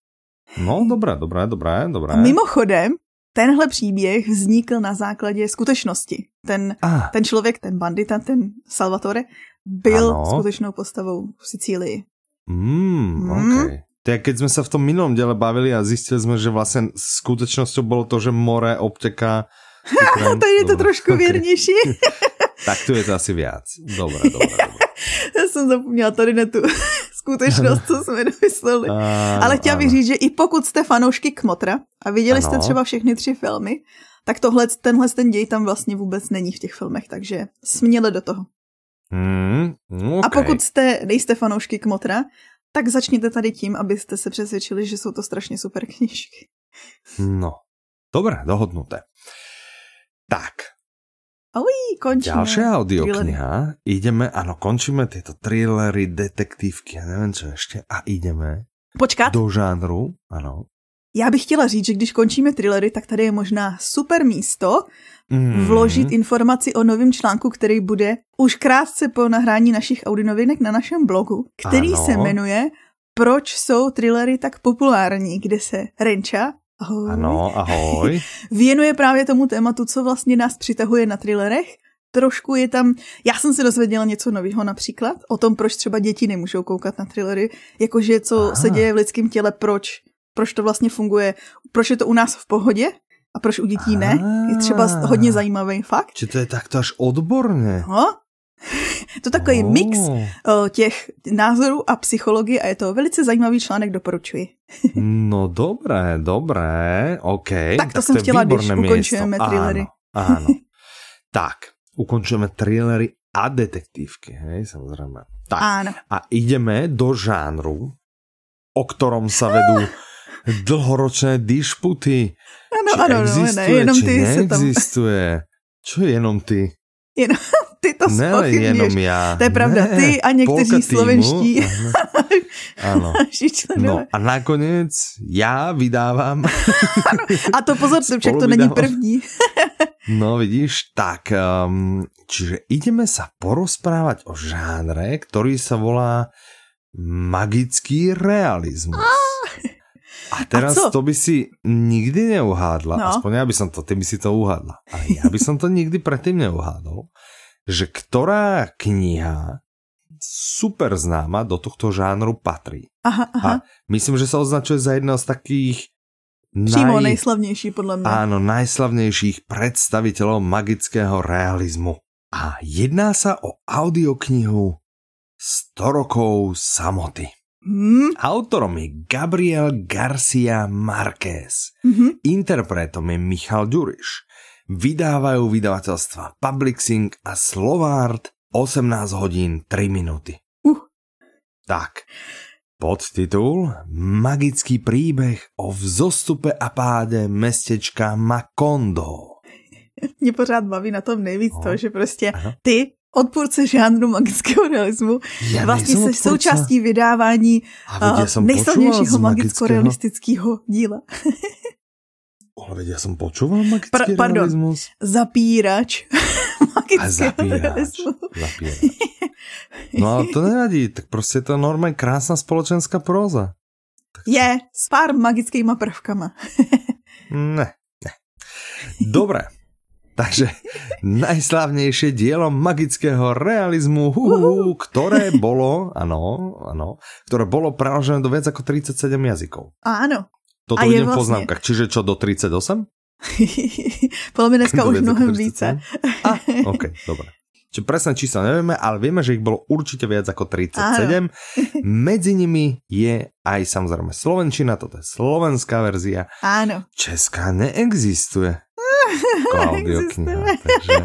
No, dobré, dobré, dobré, dobré. A mimochodem, tenhle příběh vznikl na základě skutečnosti. Ten, Ah, ten člověk, ten bandita, ten Salvatore, byl Ano. skutečnou postavou v Sicílii. mm, Mm. OK. To je, keď sme sa v tom minulom diele bavili a zistili sme, že vlastne skutočnosťou bolo to, že more obteká. A tady je to Dobre, trošku OK. věrnější. Tak tu je to asi viac. Dobre, dobre, dobre. Já jsem zapomněla tady na tu skutečnost, co jsme domysleli. Ale chtěla bych říct, že i pokud jste fanoušky Kmotra a viděli jste Ano. třeba všechny tři filmy, tak tohle, tenhle ten děj tam vlastně vůbec není v těch filmech, takže směle do toho. Mm, okay. A pokud jste, nejste fanoušky Kmotra, tak začněte tady tím, abyste se přesvědčili, že jsou to strašně super knížky. No, dobre, dohodnuté. Tak, Aují, končíme. ďalšia audiokniha. Ideme, áno, končíme tieto thrillery, detektívky a neviem čo ešte. A ideme Počkat, do žánru, áno. já bych chtěla říct, že když končíme thrillery, tak tady je možná super místo Mm. vložit informaci o novém článku, který bude už krátce po nahrání našich audinovinek na našem blogu, který Ano. se jmenuje Proč jsou thrillery tak populární, kde se Renča ahoj, Ano, ahoj. věnuje právě tomu tématu, co vlastně nás přitahuje na thrillerech. Trošku je tam, já jsem se dozvěděla něco nového například, o tom, proč třeba děti nemůžou koukat na thrillery, jakože co Aha. se děje v lidském těle, proč, proč to vlastně funguje, proč je to u nás v pohodě a proč u dětí ne. Je třeba Ah. hodně zajímavý fakt. Či to je takto až odborné? No, to takový Oh. mix o, těch názorů a psychologie a je to velice zajímavý článek, doporučuji. No dobré, dobré, OK. Tak to jsem je chtěla, když výborné ukončujeme thrillery. Áno, áno. tak, ukončujeme thrillery a detektívky, hej, samozrejme. Tak, Áno. a ideme do žánru, o ktorom sa vedú dlhoročné dišputy. Ano, ano, no, existuje, ne, jenom ty se tam. Čo jenom ty? jenom ty to Ne, jenom já. To je pravda, Ne, ty a někteří týmu. slovenští. Áno. Naši No a nakoniec ja vydávam A to pozor, však to není první. No vidíš, tak, um, čiže ideme sa porozprávať o žánre, ktorý sa volá magický realizmus. A teraz co? to by si nikdy neuhádla, No. aspoň ja by som to, ty by si to uhádla, ale ja by som to nikdy predtým neuhádol, že ktorá kniha super známa do tohto žánru patrí. Aha, aha. A myslím, že sa označuje za jedného z takých Přímo naj... nejslavnější podle mě. Áno, najslavnejších predstaviteľov magického realizmu. A jedná sa o audioknihu 100 rokov samoty. Hmm, Autorom je Gabriel Garcia Marquez. mhm. Interpretom je Michal Ďuriš. Vydávajú vydavateľstva Publixing a Slovart 18 hodín 3 minúty. Uh. Tak, podtitul Magický príbeh o vzostupe a páde mestečka Makondo. Mě pořád baví na tom nejvíc No. to, že prostě Aha. ty, odpůrce žánru magického realismu, Ja vlastně nejsem jsi odpůrca. součastící vydávání uh, nejslavnějšího z magicko-realistického díla. Ale veď ja som počúval magický Pra- pardon. realizmus. Zapírač magického zapírač. Zapírač. No ale to nevadí, tak prostě to je normálně krásná spoločenská próza. Je, s pár magickýma prvkama. Ne, ne. Dobre. Takže najslávnejšie dielo magického realizmu, hu, hu, ktoré bolo, ano, ano, ktoré bolo preložené do viac ako 37 jazykov. Áno. Toto A je vidím v vlastne- poznámkach. Čiže čo, do 38? Podle mě dneska už mnohem 37? více. A, OK, dobre. Čiže presné čísla nevieme, ale vieme, že ich bolo určite viac ako 37. Medzi nimi je aj samozrejme Slovenčina, toto je slovenská verzia. Áno. Česká neexistuje. Klaudio kniha, takže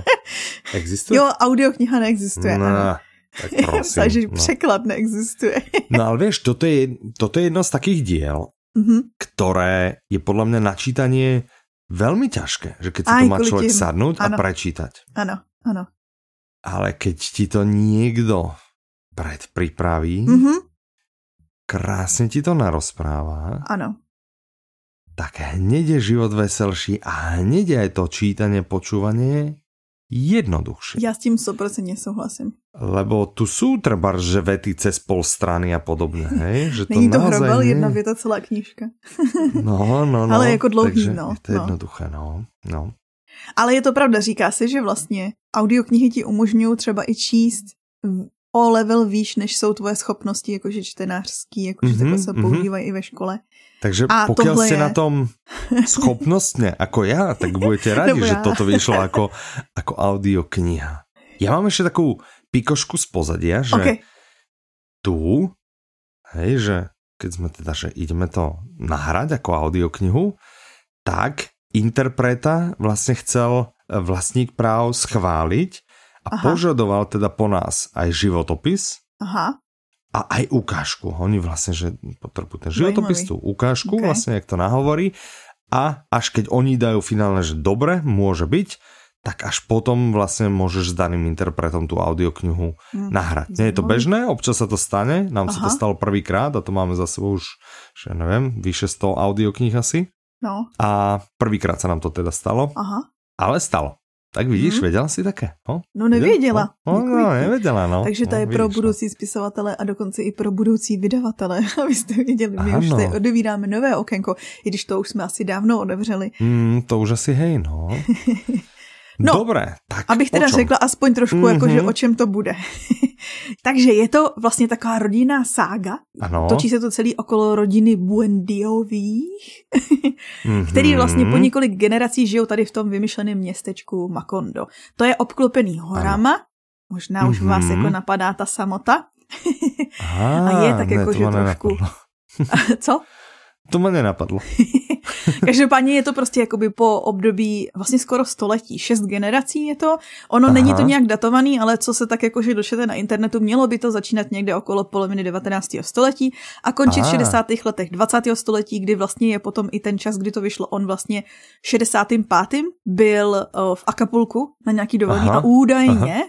existuje? Jo, audiokniha neexistuje. ano. No, tak prosím. Takže no. překlad neexistuje. no ale vieš, toto je, toto je jedno z takých diel, Mhm. ktoré je podľa mňa načítanie veľmi ťažké, že keď si Aj to má človek tým- sadnúť a áno. prečítať. Ano, ano. Ale keď ti to niekto predpripraví, Mhm. krásne ti to narozpráva, Ano. tak hneď je život veselší a hneď je aj to čítanie, počúvanie jednoduchšie. Já s tím 100% souhlasím. Lebo tu sú treba, že vety cez pol strany a podobne, hej? Že to Není to hrabal, nie- jedna věta, celá knížka. No, no, no. Ale jako dlouhý, takže no, Je to no. jednoduché, no. no. Ale je to pravda, říká se, že vlastně audioknihy ti umožňují třeba i číst o level výš, než jsou tvoje schopnosti, jakože čtenářský, jakože Mhm, takhle se mhm. používají i ve škole. Takže A pokiaľ tohle ste je- na tom schopnostne ako ja, tak budete radi, Nebo že toto vyšlo ako, ako audiokniha. Ja mám ešte takú pikošku z pozadia, že OK, tu, hej, že keď sme teda, že ideme to nahrať ako audioknihu, tak interpreta vlastne chcel e, vlastník práv schváliť a Aha. požadoval teda po nás aj životopis aha, a aj ukážku. Oni vlastne, že potrebujú ten životopis, Zaujímavý. ukážku, Ok. vlastne, jak to nahovorí a až keď oni dajú finálne, že dobre, môže byť, tak až potom vlastne môžeš s daným interpretom tú audioknihu Hm, nahrať. Nie je to bežné, občas sa to stane, nám sa to Aha. stalo prvýkrát a to máme za sebou už, že neviem, vyše 100 audiokníh asi. no, A prvýkrát sa nám to teda stalo, aha. ale stalo. Tak vidíš, Mhm. vedela si také? No, No nevěděla. No, no, no nevedela, no. Takže to no, je pro vidíš, no. budoucí spisovatele a dokonce i pro budoucí vydavatele, abyste věděli. My už Ano. tady odevíráme nové okénko, i když to už jsme asi dávno otevřeli. Mm, to už asi hej, no. No, Dobré, tak Abych teda řekla aspoň trošku, Mhm. jakože o čem to bude. Takže je to vlastně taková rodinná sága. Ano. Točí se to celý okolo rodiny Buendiových, Mhm. který vlastně po několik generací žijou tady v tom vymyšleném městečku Makondo. To je obklopený horama, možná už vás Mhm. jako napadá ta samota. Aha, a je tak ne, jako, to že ma trošku-. Co? To ma nenapadlo. Každopádně je to prostě jakoby po období vlastně skoro století, šest generací je to. Ono Aha. není to nějak datovaný, ale co se tak jakože došete na internetu, mělo by to začínat někde okolo poloviny 19. století a končit v Aha. 60. letech 20. století, kdy vlastně je potom i ten čas, kdy to vyšlo. On vlastně 65. byl v Acapulku na nějaký dovolený a údajně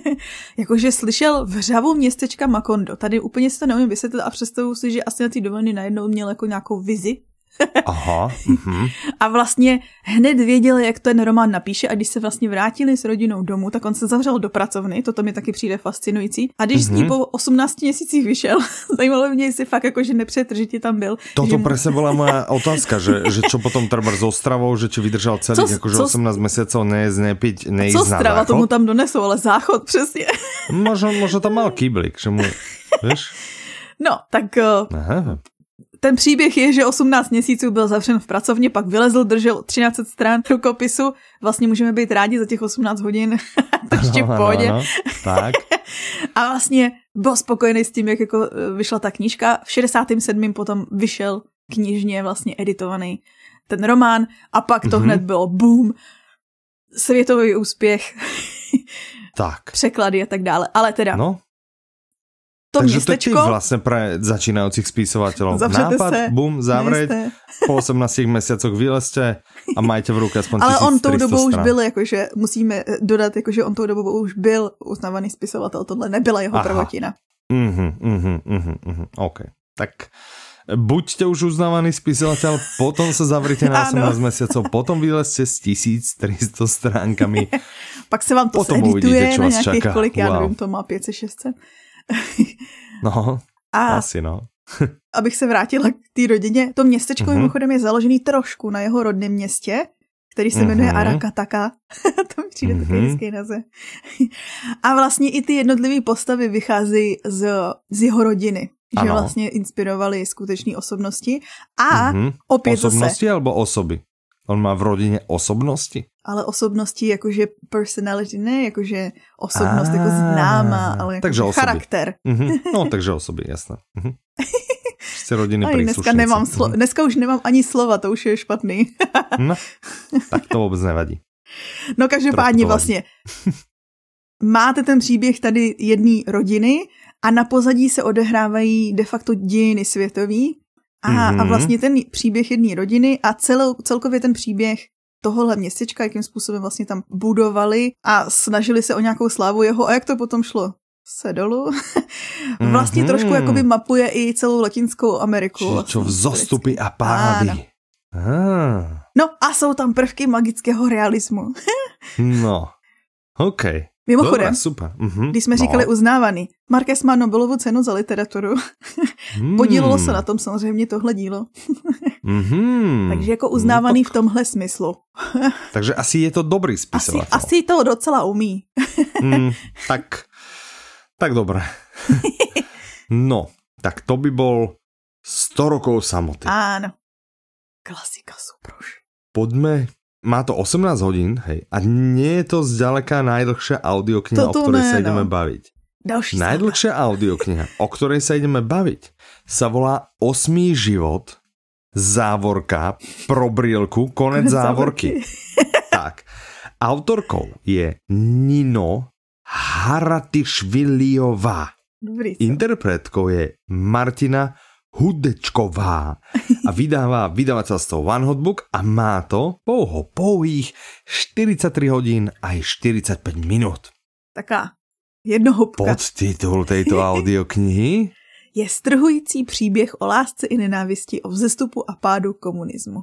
jakože slyšel vřavu městečka Makondo. Tady úplně si to neumím vysvětlit a představuji si, že asi na té dovolený najednou měl jako nějakou vizi Aha, mhm. a vlastně hned věděl, jak ten román napíše a když se vlastně vrátili s rodinou domů, tak on se zavřel do pracovny, toto mi taky přijde fascinující. A když mm-hmm. s ní po 18 měsících vyšel, zajímalo mě, jestli fakt jakože nepřetržitě tam byl. Toto že... presne bola moja otázka, že, že čo potom treba s Ostravou, že či vydržal celých Co- akože co- 18 mesiacov nejesť, nepiť, neísť Co na strava záchod. tomu tam donesou, ale záchod přesně. Možno, možno tam mal kýblik, že mu, vieš? No, tak uh, Aha. Ten příběh je, že 18 měsíců byl zavřen v pracovně, pak vylezl, držel 13 stran rukopisu. Vlastně můžeme být rádi za těch 18 hodin. to ještě v Ano, pohodě. ano, Tak. A vlastně byl spokojený s tím, jak jako eh, vyšla ta knížka. V 67. potom vyšel knižně vlastně editovaný ten román a pak to Mhm. hned bylo boom, světový úspěch, Tak. překlady a tak dále. Ale teda No, to takže to je městečko... tip vlastne pre začínajúcich spisovateľov. Zavřete Nápad, se, bum, nejste. po 18 mesiacoch vylezte a majte v ruke aspoň Ale on 1300 tou dobou už byl, jakože musíme eh, dodat, jakože on tou dobou už byl uznávaný spisovatel, tohle nebyla jeho Aha. prvotina. Mhm, mhm, mhm, mhm, OK. Tak buďte už uznávaný spisovateľ, potom sa zavrite na Áno. 18 mesiacov, potom vylezte s 1300 stránkami. Pak se vám to Potom edituje uvidíte, čo na nějakých, čaká. kolik, já Wow. nevím, to má 500-600. No, A asi no. abych se vrátila k té rodině, to městečko Mhm. mm-hmm. mimochodem je založený trošku na jeho rodném městě, který se jmenuje Mhm. Arakataka. to mi přijde takový Mhm. hezký název. A vlastně i ty jednotlivé postavy vycházejí z, z jeho rodiny. Že Ano. vlastně inspirovali skutečné osobnosti. A Mhm. opět zase, Osobnosti alebo osoby? On má v rodine osobnosti? ale osobnosti jakože personality, ne jakože osobnost jako Á, známa, ale takže jako osoby. charakter. Mhm. No, takže osoby, jasné. Mhm. Ste rodiny Aj, dneska, nemám slo- Mhm. dneska už nemám ani slova, to už je špatný. No, tak to vôbec nevadí. No každopádně vlastně máte ten příběh tady jedné rodiny a na pozadí se odehrávají de facto dějiny světový A, mm-hmm. a vlastně ten příběh jedné rodiny a celou, celkově ten příběh tohohle městečka, jakým způsobem vlastně tam budovali a snažili se o nějakou slávu jeho a jak to potom šlo? se dolů. vlastně mm-hmm. trošku jakoby mapuje i celou Latinskou Ameriku. Čiže čo vzostupy a pády. Ah. No a jsou tam prvky magického realismu. no, OK. Mimochodem, Dobrá, super. Uh-huh. když jsme no. říkali uznávaný, Marquez má Nobelovu cenu za literaturu. mm. Podílelo se na tom samozřejmě tohle dílo. mm-hmm. Takže jako uznávaný no, tak... v tomhle smyslu. Takže asi je to dobrý spisovatel. Asi, asi to docela umí. mm, tak, tak dobré. no, tak to by bol 100 rokov samoty. Áno. Klasika súproš. Poďme má to 18 hodín, hej, a nie je to zďaleka najdlhšia audiokniha, Toto o ktorej ne, sa ideme no. baviť. Další Najdlhšia audiokniha, o ktorej sa ideme baviť, sa volá Osmý život, závorka, pro brilku, konec závorky. tak. Autorkou je Nino Haratišviliová. Interpretkou je Martina Hudečková a vydává vydavateľstvo One Hotbook a má to pouho pouhých 43 hodín a 45 minút. Taká jednohubka. Podtitul tejto audioknihy je strhující příběh o lásce i nenávisti, o vzestupu a pádu komunismu.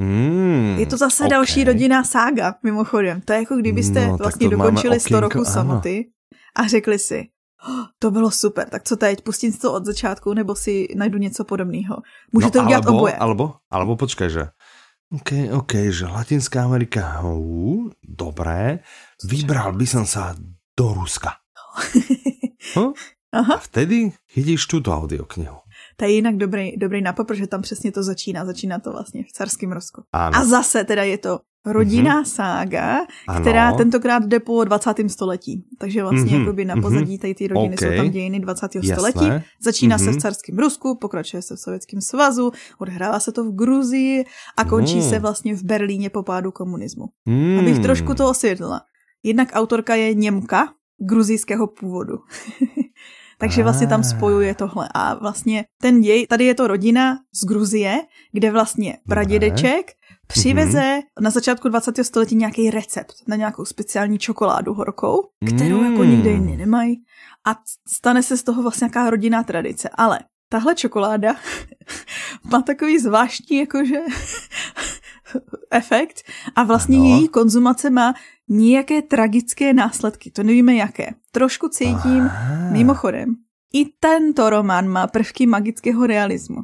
Mm, je to zase okay. další rodinná sága, mimochodem. To je jako kdybyste no, vlastně dokončili 100 roků samoty a řekli si, to bylo super, tak co teď, pustím si to od začátku, nebo si najdu něco podobného. Můžete no, udělat oboje. Alebo, alebo počkej, že OK, OK, že Latinská Amerika, uh, dobré, vybral by som sa do Ruska. Huh? Aha. A vtedy chytíš tuto audioknihu. To je jinak dobrý, dobrý nápad, protože tam přesně to začíná. Začíná to vlastně v carském Rusku. Ano. A zase teda je to rodinná mm-hmm. sága, ano. která tentokrát jde po 20. století. Takže vlastně mm-hmm. jakoby na mhm. pozadí tady ty rodiny okay. jsou tam dějiny 20. Jasné. století. Začíná mm-hmm. se v mhm. carském Rusku, pokračuje se v Sovětském svazu, odhrává se to v Gruzii a končí mm. se vlastně v Berlíně po pádu komunismu. Mm. Abych trošku to osvětlila. Jednak autorka je Němka gruzijského původu. Takže vlastně tam spojuje tohle. A vlastně ten děj, tady je to rodina z Gruzie, kde vlastně pradědeček přiveze mm-hmm. na začátku 20. století nějaký recept na nějakou speciální čokoládu horkou, kterou mm. jako nikde jiný nemají. A stane se z toho vlastně nějaká rodinná tradice. Ale tahle čokoláda má takový zvláštní jakože efekt a vlastně ano. její konzumace má nějaké tragické následky. To nevíme jaké. Trošku cítím, Aha. mimochodem, i tento román má prvky magického realismu.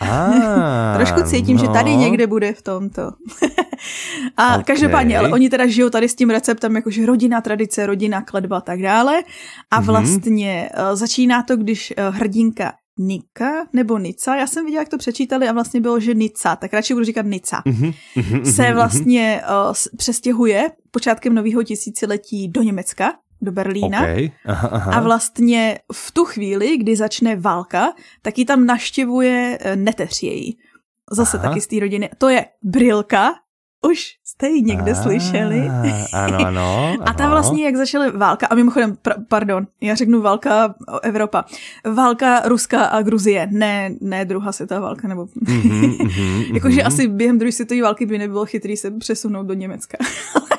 Ah, Trošku cítím, no. že tady někde bude v tomto. a okay. každopádně, ale oni teda žijou tady s tím receptem, jakože rodina tradice, rodina kledba a tak dále. A mhm. vlastně mm-hmm. začíná to, když eh, hrdinka Nika nebo Nica, já jsem viděla, jak to přečítali a vlastně bylo, že Nica, tak radši budu říkat Nica, mm-hmm, se vlastně uh, přestěhuje počátkem nového tisíciletí do Německa, do Berlína. Okay. Aha, aha. A vlastně v tu chvíli, kdy začne válka, tak ji tam naštěvuje eh, neteř její. Zase aha. taky z té rodiny. To je Brilka, už jste ji někde ah, slyšeli. Ano, ano, ano. A ta vlastně, jak začaly válka, a mimochodem, pr- pardon, já řeknu válka Evropa, válka Ruska a Gruzie, ne, ne druhá světová válka, nebo... Mm-hmm, mm-hmm, Jakože mm-hmm. asi během druhé světové války by nebylo chytrý se přesunout do Německa.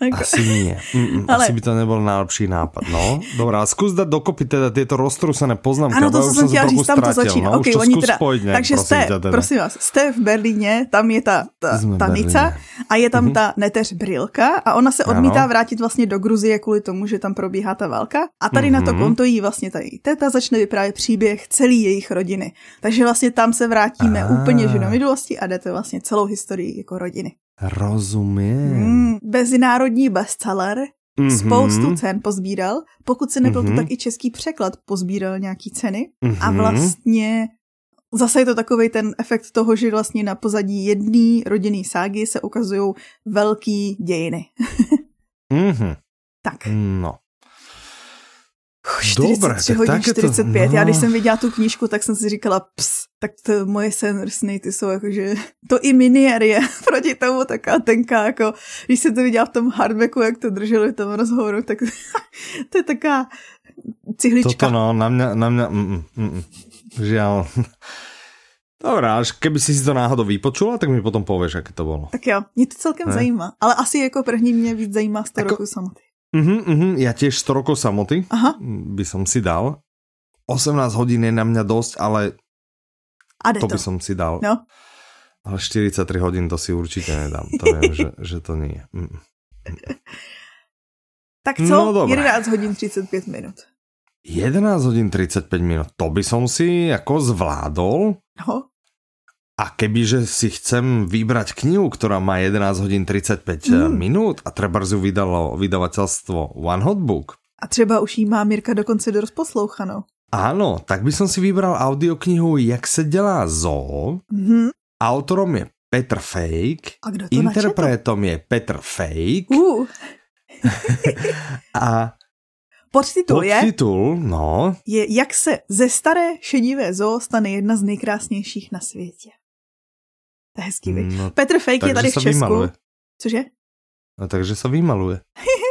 Ako... Asi nie. Mm, ale... Asi by to nebol najlepší nápad. No, dobrá, skús dať dokopy teda tieto roztrusené poznámky. Ano, to, co jsem chtěla říct, tam to začíná. No, okay, oni teda, spojiť nejak, takže jste, teda. prosím vás, jste v Berlíně, tam je ta, ta, ta Nica a je tam mm-hmm. ta neteř Brilka a ona se odmítá ano. vrátit vlastně do Gruzie kvůli tomu, že tam probíhá ta válka a tady mm-hmm. na to mhm. konto jí vlastně tady teta začne vyprávět příběh celý jejich rodiny. Takže vlastně tam se vrátíme a. úplně že do minulosti a jdete vlastně celou historii jako rodiny. Rozumím. Mm, mezinárodní bestseller, mm-hmm. spoustu cen pozbíral. Pokud se nebyl mm-hmm. to tak i český překlad pozbíral nějaký ceny. Mm-hmm. A vlastně zase je to takový ten efekt toho, že vlastně na pozadí jedné rodinné ságy se ukazují velký dějiny. mm-hmm. Tak. No. 43 Dobre, hodin 45. To, no. Já když jsem viděla tu knížku, tak jsem si říkala, ps, tak to moje sen ty jsou jakože, to i miniér je proti tomu taká tenká, jako když jsem to viděla v tom hardbacku, jak to drželi v tom rozhovoru, tak to je taká cihlička. Toto no, na mě, na mě, mm, mm, mm, žiaľ. Dobrá, až keby si si to náhodou vypočula, tak mi potom pověš, jak to bylo. Tak jo, mě to celkem ne? zajímá. Ale asi jako první mě víc zajímá 100 Ako- roků samoty. Mhm, mhm, ja tiež 100 rokov samoty Aha, by som si dal. 18 hodín je na mňa dosť, ale a to to. by som si dal. No, Ale 43 hodín to si určite nedám. To viem, že, že to nie. Mm. tak co? No, dobré. 11 hodin 35 minut. 11 hodín 35 minút. To by som si ako zvládol. No, A kebyže si chcem vybrať knihu, ktorá má 11 hodín 35 Mm. mm. minút a treba ju vydalo vydavateľstvo One Hot Book, a třeba už jí má Mirka dokonce dost poslouchanou. Áno, tak by som si vybral audioknihu Jak se dělá zoo. Mhm. Autorom je Petr Fake, A kdo to interpretom je Petr Fake Uh, a podtitul je, podtitul, no, je Jak se ze staré šedivé zoo stane jedna z nejkrásnějších na světě. To je hezký, no Petr Fake je tady v Česku. vymaluje. Cože? no takže sa vymaluje.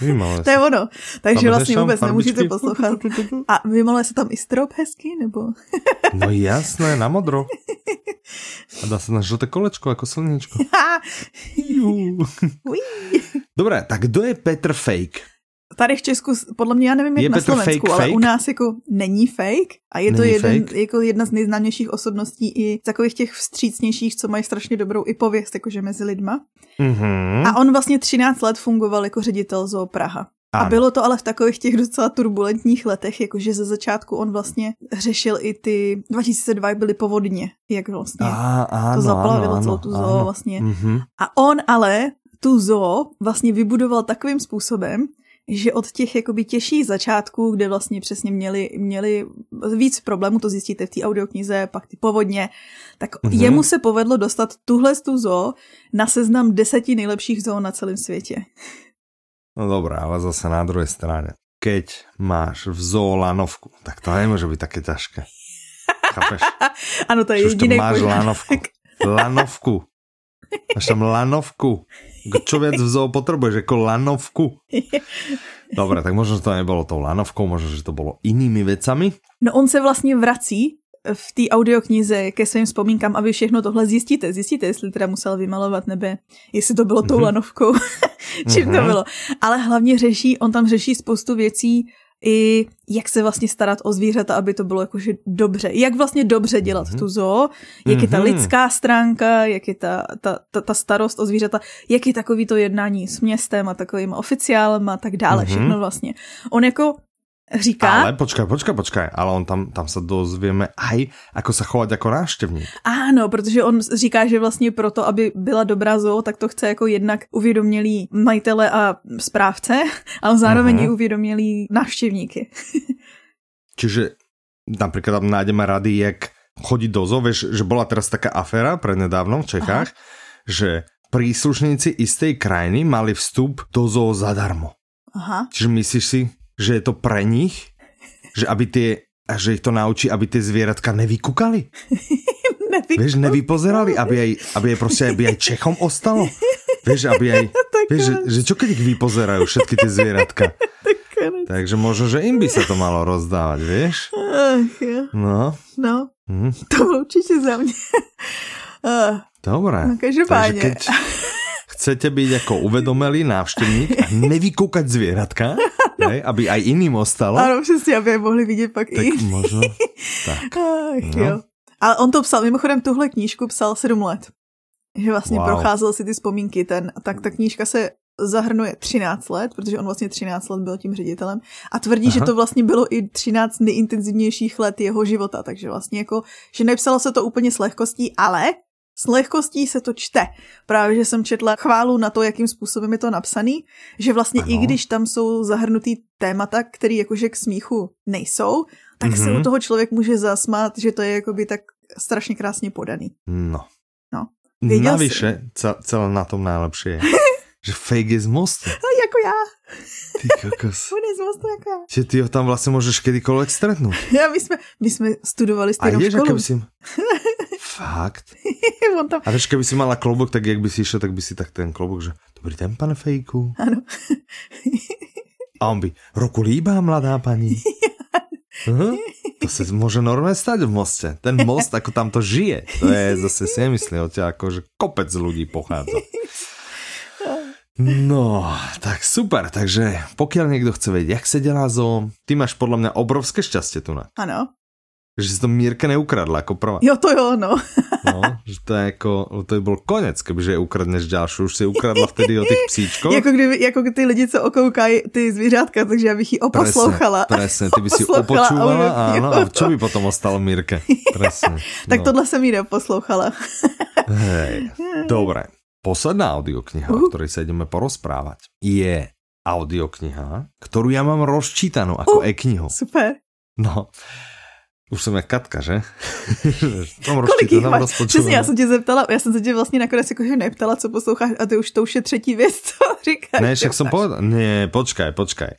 Vymaluje To je ono. Takže vlastně tam, vůbec nemůžete farbičky. poslouchat. A vymaluje se tam i strop hezky, nebo? No jasné, na modro. A dá sa na žlté kolečko ako slniečko. Jú. Ui. Dobré, tak kdo je Petr Fake? Tady v Česku, podle mě, já nevím, jak Je na Slovensku, fake ale fake? u nás jako není fake a je to Není jeden, fake? jako jedna z nejznámějších osobností i takových těch vstřícnějších, co mají strašně dobrou i pověst, jakože mezi lidma. Mhm. A on vlastně 13 let fungoval jako ředitel Zoo Praha. A Ano. bylo to ale v takových těch docela turbulentních letech, jakože ze začátku on vlastně řešil i ty, 2002 byly povodně, jak vlastně Á, áno, to zaplavilo áno, celou tu zoo áno. vlastně. Mhm. A on ale tu zoo vlastně vybudoval takovým způsobem, že od těch jakoby těžších začátků, kde vlastně přesně měli, měli víc problémů, to zjistíte v té audioknize, pak ty povodně, tak Mhm. mm-hmm. jemu se povedlo dostat tuhle tu zoo na seznam deseti nejlepších zoo na celém světě. No dobré, ale zase na druhej strane. Keď máš v zoo lanovku, tak to nemôže byť také ťažké. Chápeš? Ano, to je jediný máš lanovku. Lanovku. Máš tam lanovku. Čo viac v zoo potrebuješ ako lanovku? Dobre, tak možno to nebolo tou lanovkou, možno, že to bolo inými vecami. No on se vlastně vrací v té audioknize ke svým vzpomínkám a vy všechno tohle zjistíte. Zjistíte, jestli teda musel vymalovat nebe, jestli to bylo tou Mhm. lanovkou, čím to Mhm. bylo. Ale hlavně řeší, on tam řeší spoustu věcí, i jak se vlastně starat o zvířata, aby to bylo jakože dobře. Jak vlastně dobře dělat Mhm. tu zoo, jak je ta Mhm. lidská stránka, jak je ta, ta, ta, ta starost o zvířata, jak je takový to jednání s městem a takovými oficiálem a tak dále, Mhm. všechno vlastně. On jako říká... Ale počkaj, počkaj, počkaj, ale on tam, tam sa dozvieme aj, ako sa chovať ako návštevník. Ano, protože on říká, že vlastně proto, aby byla dobrá zoo, tak to chce jako jednak uvědomělý majitele a správce, ale zároveň Mhm. i uvědomělý návštěvníky. Čiže napríklad tam nájdeme rady, jak chodiť do zoo, vieš, že bola teraz taká aféra prednedávnom v Čechách, Aha. že príslušníci istej krajiny mali vstup do zoo zadarmo. Aha. Čiže myslíš si, že je to pre nich? Že aby tie a že ich to naučí, aby tie zvieratka nevykúkali? Nevím. Vieš, nevypozerali, aby aj, aby aj proste aby aj Čechom ostalo? Vieš, aby aj, vieš, že, že čo keď ich vypozerajú všetky tie zvieratka? Takže možno, že im by sa to malo rozdávať, vieš? No, No, hm, to určitě za mě. Uh, dobré. No, každopádně. Takže keď chcete byť ako uvedomelý návštevník a nevykúkať zvieratka, hej, aby aj iným ostalo, ano, přesně, aby je mohli vidět pak tak i. možno tak. Ach, No. jo. Ale on to psal, mimochodem tuhle knížku psal sedm let. Že vlastně Wow. procházel si ty vzpomínky, ten, tak ta knížka se zahrnuje 13 let, protože on vlastně 13 let byl tím ředitelem a tvrdí, Aha. že to vlastně bylo i 13 nejintenzivnějších let jeho života, takže vlastně jako, že nepsalo se to úplně s lehkostí, ale s lehkostí se to čte. Právě, že jsem četla chválu na to, jakým způsobem je to napsaný, že vlastně ano. i když tam jsou zahrnutý témata, které jakože k smíchu nejsou, tak mm-hmm. se Mhm. u toho člověk může zasmát, že to je jakoby tak strašně krásně podaný. No. No. Věděl Navyše, ce- celé na tom najlepšie je, že fake je z mostu. No, jako já, Ty kokos. on je z mostu jako já. Čiže ty ho tam vlastne môžeš kedykoľvek stretnúť. Já, my, jsme, my jsme studovali stejnou ideš, a školu. keby si... Fakt. on tam, A vieš, keby si mala klobok, tak jak by si išiel, tak by si tak ten klobok, že dobrý den, pane fejku. ano. A on by, roku líbá, mladá paní. Aha, to se môže normálne stať v moste. Ten most, ako tam to žije, to je zase si nemyslí o ťa, ako že kopec ľudí pochádza. No, tak super, takže pokiaľ niekto chce vedieť, jak se dělá zo, ty máš podľa mňa obrovské šťastie tu na. Ano. Že si to Mírka neukradla jako prvá. Jo, to jo, no. no že to je jako, to by byl konec, kebyže je ukradneš ďalšiu. Už si ukradla vtedy o těch psíčkoch. jako, kdyby, jako ty lidi, co okoukají ty zvířátka, takže já bych ji oposlouchala. Presne. ty by si opočúvala, áno, a čo by potom ostalo Mírke? Tak no. tohle jsem jí neposlouchala. Hej, dobré. Posledná audiokniha, uh. o ktorej sa ideme porozprávať, je audiokniha, ktorú ja mám rozčítanú ako uh, e-knihu. Super. No, už jsem jak Katka, že? Kolik jich máš? Přesně, já jsem tě zeptala, já jsem se tě vlastně nakonec jakože neptala, co posloucháš a ty už to už je třetí věc, co říkáš. Ne, však jsem povedal, ne, počkaj, počkaj.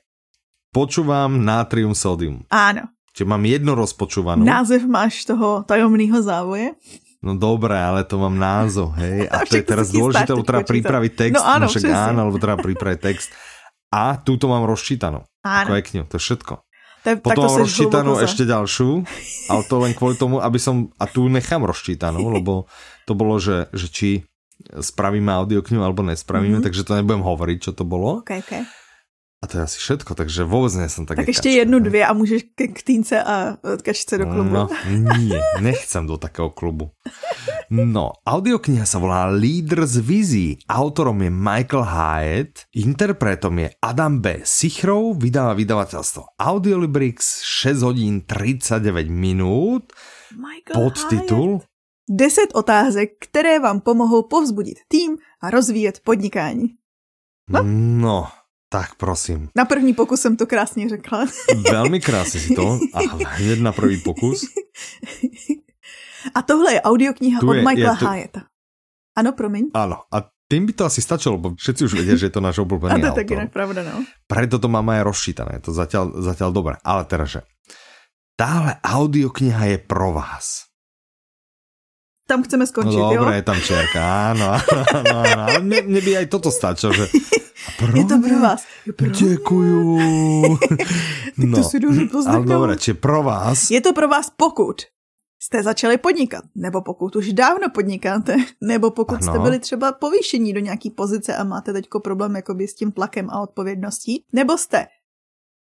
Počúvam Natrium Sodium. Áno. Čiže mám jednu rozpočúvanú. Název máš toho tajomného závoje? No dobré, ale to mám názov, hej. A, to je teraz dôležité, lebo treba pripraviť text. No áno, no však áno, lebo treba pripraviť text. A túto mám rozčítanú. Áno. Ako to je všetko. To, Potom mám rozčítanú ešte ďalšiu, ale to len kvôli tomu, aby som, a tu nechám rozčítanú, lebo to bolo, že, že či spravíme audioknihu alebo nespravíme, mm -hmm. takže to nebudem hovoriť, čo to bolo. Okay, okay. A to je asi všetko, takže vůbec nejsem tak. Tak ještě kačka, jednu, dvě a můžeš k, k týnce a kačce do klubu. No, nie, nechcem do takého klubu. No, audiokniha sa volá Lídr z vizí. Autorom je Michael Hyatt, interpretom je Adam B. Sichrov, vydáva vydavateľstvo Audiolibrix 6 hodín 39 minút. Michael Podtitul Hyatt. 10 otázek, které vám pomohou povzbudit tým a rozvíjet podnikání. No, no tak prosím. Na první pokus jsem to krásně řekla. Velmi krásně si to. A hned na první pokus. A tohle je audiokniha tu od je, Michaela je to... Hyatta. Ano, promiň. Ano, a tým by to asi stačilo, bo všetci už vedia, že je to náš obľúbený A to je tak inak pravda, no. Preto to máme aj rozšítané, to zatiaľ, zatiaľ dobré. Ale teraz, že táhle audiokniha je pro vás. Tam chceme skončiť, no, dobré, jo? je tam čierka, áno, áno, áno, áno. Mne, mne by aj toto stačilo, že pro je to pro vás. Pro Děkuju. tak no, to si dobře Ale dobré, či pro vás. Je to pro vás pokud jste začali podnikat, nebo pokud už dávno podnikáte, nebo pokud ano. jste byli třeba povýšení do nějaký pozice a máte teďko problém jakoby s tím tlakem a odpovědností, nebo jste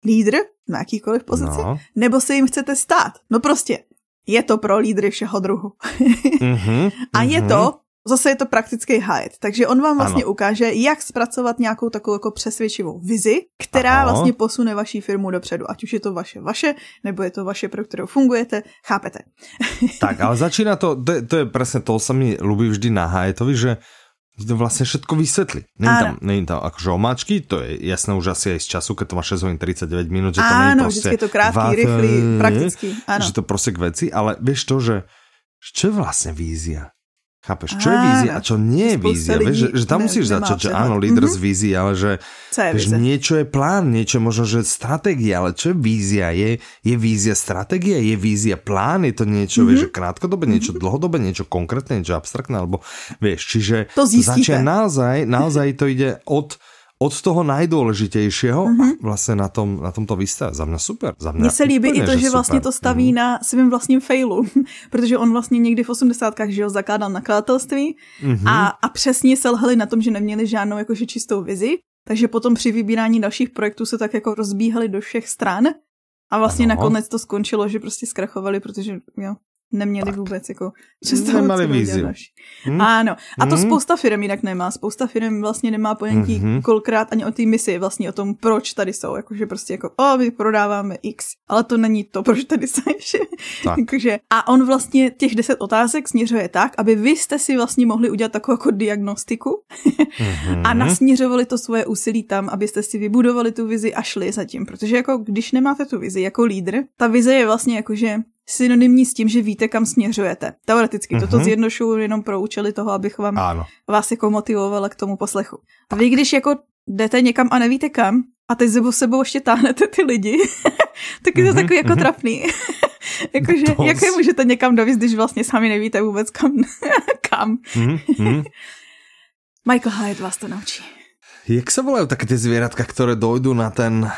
lídr na jakýkoliv pozici, no. nebo se jim chcete stát. No prostě, je to pro lídry všeho druhu. mm-hmm, a je mm-hmm. to Zase je to praktický hide, takže on vám vlastně ano. ukáže, jak zpracovat nějakou takovou jako přesvědčivou vizi, která ano. vlastně posune vaší firmu dopředu, ať už je to vaše vaše, nebo je to vaše, pro kterou fungujete, chápete. tak, ale začíná to, to, je, to je presne to, sa mi ľubí vždy na Hayetovi, že to vlastne všetko vysvetlí. Není tam, není tam akože omáčky, to je jasné už asi aj z času, keď to má 6 hodín 39 minút, že to není proste... je to krátký, rýchly, praktický. Áno. Že to proste k veci, ale vieš to, že čo je vlastne vízia? Chápeš, čo je vízia a čo nie je vízia? Vieš, že, že tam ne, musíš začať, že áno, lídr mm-hmm. z vízie, ale že vieš, niečo je plán, niečo je možno, že stratégia, ale čo je vízia? Je, je vízia stratégia? Je vízia plán? Je to niečo, mm-hmm. vieš, že krátkodobé, niečo mm-hmm. dlhodobé, niečo konkrétne, niečo abstraktné, alebo vieš, čiže to začína naozaj, naozaj to ide od od toho nejdůležitějšího mm-hmm. a vlastně na, tom, na tomto výstave. Za mě super. Za mě Mně se líbí i to, že, že vlastně to staví mm. na svém vlastním failu, protože on vlastně někdy v osmdesátkách že ho zakládal nakladatelství mm-hmm. a, a přesně selhali na tom, že neměli žádnou jakože čistou vizi, takže potom při vybírání dalších projektů se tak jako rozbíhali do všech stran a vlastně ano. nakonec to skončilo, že prostě zkrachovali, protože jo, neměli tak. vůbec jako představu, Nemali víziu. Hmm? Ano. A to hmm? spousta firm jinak nemá. Spousta firm vlastně nemá ponětí hmm. kolikrát ani o té misi, vlastně o tom, proč tady jsou. Jakože prostě jako, o, my prodáváme X, ale to není to, proč tady jsou. Jakože, a on vlastně těch deset otázek směřuje tak, aby vy jste si vlastně mohli udělat takovou jako diagnostiku hmm. a nasměřovali to svoje úsilí tam, abyste si vybudovali tu vizi a šli za tím. Protože jako když nemáte tu vizi jako lídr, ta vize je vlastně jakože synonymní s tím, že víte, kam směřujete. Teoreticky, mm-hmm. toto mhm. zjednošuju jenom pro účely toho, abych vám, ano. vás jako motivovala k tomu poslechu. A vy, když jako jdete někam a nevíte kam, a teď sebou sebou ještě táhnete ty lidi, tak je to mm-hmm, takový jako mm-hmm. trapný. Jakože, jak je můžete někam dovízt, když vlastně sami nevíte vůbec kam. kam. mm-hmm. Michael Hyatt vás to naučí. Jak se volají také ty zvěratka, které dojdou na ten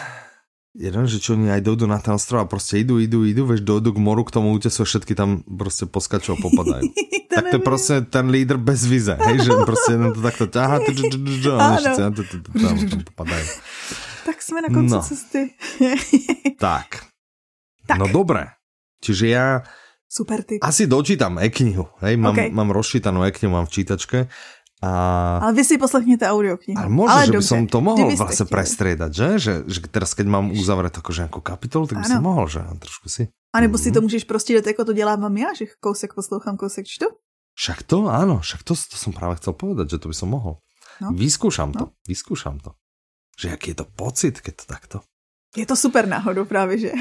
Jeden, že čo oni aj dojdú na ten ostrov a prostě idú, idú, idú, vieš, dojdú k moru, k tomu útesu a všetky tam prostě poskačou a popadajú. tak to je prostě ten lídr bez vize, hej, že prostě jeden to takto ťahá, a tam popadajú. Tak jsme na konci no. cesty. tak. tak. No dobré. Čiže ja Super ty. Asi dočítam e-knihu, hej, mám, okay. mám rozčítanú e-knihu, mám v čítačke a... Ale vy si poslechněte audioknihu. Ale možno, Ale že dobře, by som to mohol vlastne prestriedať, že? že? Že teraz, keď mám uzavřet akože nějakou kapitolu, tak by som mohl, že? Trošku si. A nebo si to mhm. můžeš prostě dělat, jako to dělám já, že kousek poslouchám, kousek čtu? Však to, áno, však to, to som práve chcel povedať, že to by som mohol. No. Vyskúšam no. to, vyskúšam to. Že jaký je to pocit, keď to takto. Je to super náhodou právě, že?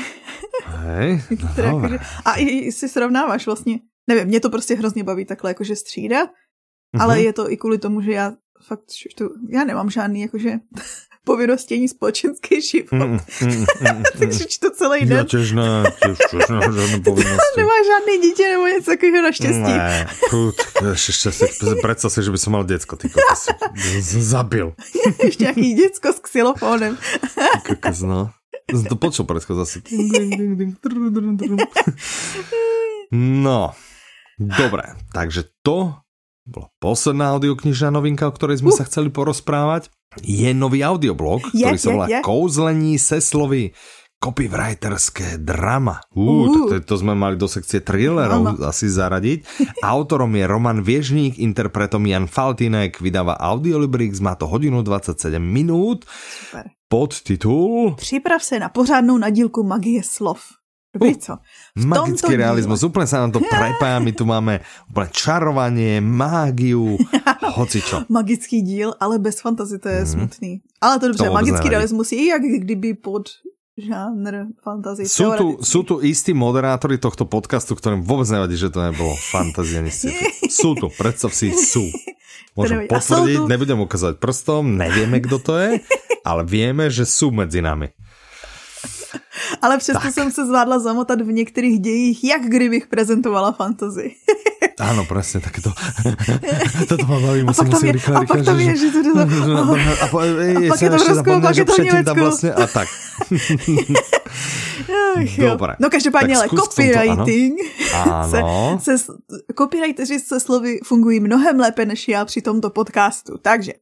Hej, no a i si srovnáváš vlastně, nevím, mě to prostě hrozně baví takhle jakože střídat Mm-hmm. Ale je to i kvůli tomu, že já fakt, tu, já nemám žádný jakože povinnosti ani společenský život. Mm, mm, mm, mm, Takže čtu celý den. Já těž ne, těž, těž ne, žádné povinnosti. Nemá žádný dítě nebo něco takového naštěstí. Ne, fut, ještě si, představ si, že by som mal děcko, ty kokos, zabil. ještě nějaký děcko s xylofónem. kokos, no. Jsem to počul predko zase. No, dobré, takže to bola posledná audioknižná novinka, o ktorej sme uh. sa chceli porozprávať. Je nový audioblog, je, ktorý sa volá je. Kouzlení se slovy copywriterské drama. Uh, uh. To, to sme mali do sekcie thrillerov no. asi zaradiť. Autorom je Roman Viežník, interpretom Jan Faltinek, vydáva Audiolibrix, má to hodinu 27 minút. Super. Podtitul... Připrav se na pořádnou nadílku magie slov. Dobrý, co? V Magický realizmus, díle. úplne sa nám to prepája, my tu máme úplne čarovanie, mágiu, hocičo. Magický díl, ale bez fantazy, to je mm. smutný. Ale to dobře, to magický realizmus je jak kdyby pod žánr fantasy. Sú tu, sú tu istí moderátori tohto podcastu, ktorým vôbec nevadí, že to nebolo fantasy ani Sú tu, predstav si, sú. Môžem potvrdiť, tu... nebudem ukazovať prstom, nevieme, kto to je, ale vieme, že sú medzi nami. Ale přesto tak. jsem se zvládla zamotat v některých dějích, jak kdybych prezentovala fantasy. Áno, presne, tak to, toto ma baví, musím, musím rýchle, rýchle, že, je, že, to a, a, po, ej, a pak je to v Rusku, pak je to v Německu. Vlastně, a tak. Dobre. No každopádně, ale copywriting ano. se, se, copywriteri se slovy fungují mnohem lépe než já při tomto podcastu, takže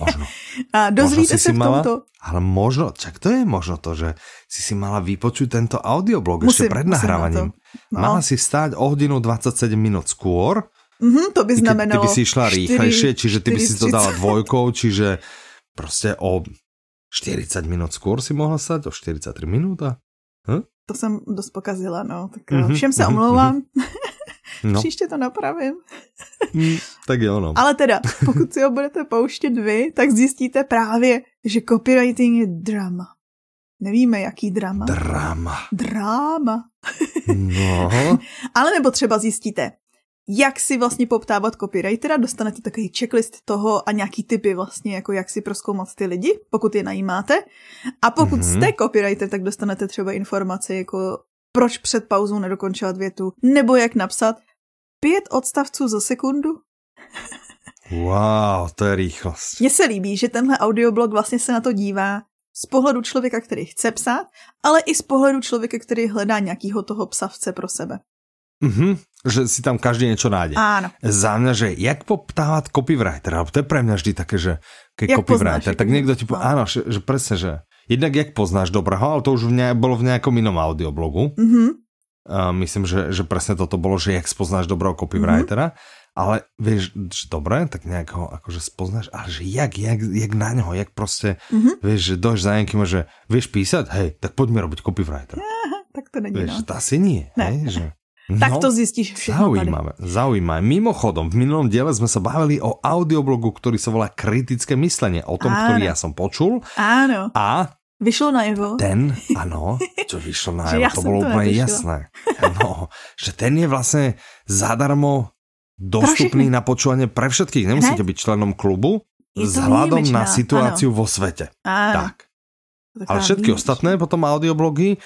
možno. a dozvíte se v tomto. Mala, ale možno, čak to je možno to, že si si mala vypočuť tento audioblog musím, ešte pred nahrávaním. No. Mala si stáť o hodinu 27 minút skôr. Mm-hmm, to by znamenalo... Ty by si išla rýchlejšie, čiže ty 4, by si to dala dvojkou, čiže prostě o 40 minút skôr si mohla stať, o 43 minút a... Hm? To jsem dost pokazila, no. Tak mm-hmm, všem se mm-hmm, omlouvám. Mm-hmm. No. Příště to napravím. mm, tak jo, no. Ale teda, pokud si ho budete pouštět vy, tak zjistíte právě, že copywriting je drama. Nevíme, jaký drama. Drama. Drama. No. Ale nebo třeba zjistíte, jak si vlastně poptávat copywritera, dostanete takový checklist toho a nějaký typy vlastně, jako jak si proskoumat ty lidi, pokud je najímáte. A pokud mm-hmm. jste copywriter, tak dostanete třeba informace jako proč před pauzou nedokončovat větu, nebo jak napsat pět odstavců za sekundu. Wow, to je rychlost. Mně se líbí, že tenhle audioblog vlastně se na to dívá z pohledu člověka, který chce psát, ale i z pohledu člověka, který hledá nějakýho toho psavce pro sebe. Mhm, že si tam každý něco nájde. Áno. Za mňa, že jak poptávat copywriter, to je pre mňa vždy také, že keď jak copywriter, poznáš, tak niekto ti po... áno, že, že presne, že jednak jak poznáš dobrého, ale to už v ne, bolo v nejakom inom audioblogu. Mm-hmm. Uh, myslím, že, že presne toto bolo, že jak spoznáš dobrého copywritera. Mm-hmm. Ale vieš, že dobré, tak nejak ho akože spoznáš, ale že jak, jak, jak na ňo, jak prostě, mm-hmm. vieš, že dojš za nejakým, že vieš písať, hej, tak poďme robiť copywriter. Aha, tak to není, vieš, no. asi nie, ne. hej, že... No, tak to zistíš všechno Zaujímavé, tady. zaujímavé. Mimochodom, v minulom diele sme sa bavili o audioblogu, ktorý sa volá Kritické myslenie, o tom, Áno. ktorý ja som počul. Áno. A Vyšlo najevo. Ten, ano, čo vyšlo najevo, ja to bolo úplne jasné. No, že ten je vlastne zadarmo dostupný na počúvanie pre všetkých. Nemusíte ne? byť členom klubu, vzhľadom na situáciu ano. vo svete. Áno. Tak. Ale všetky výjimečná. ostatné potom audioblogy, e,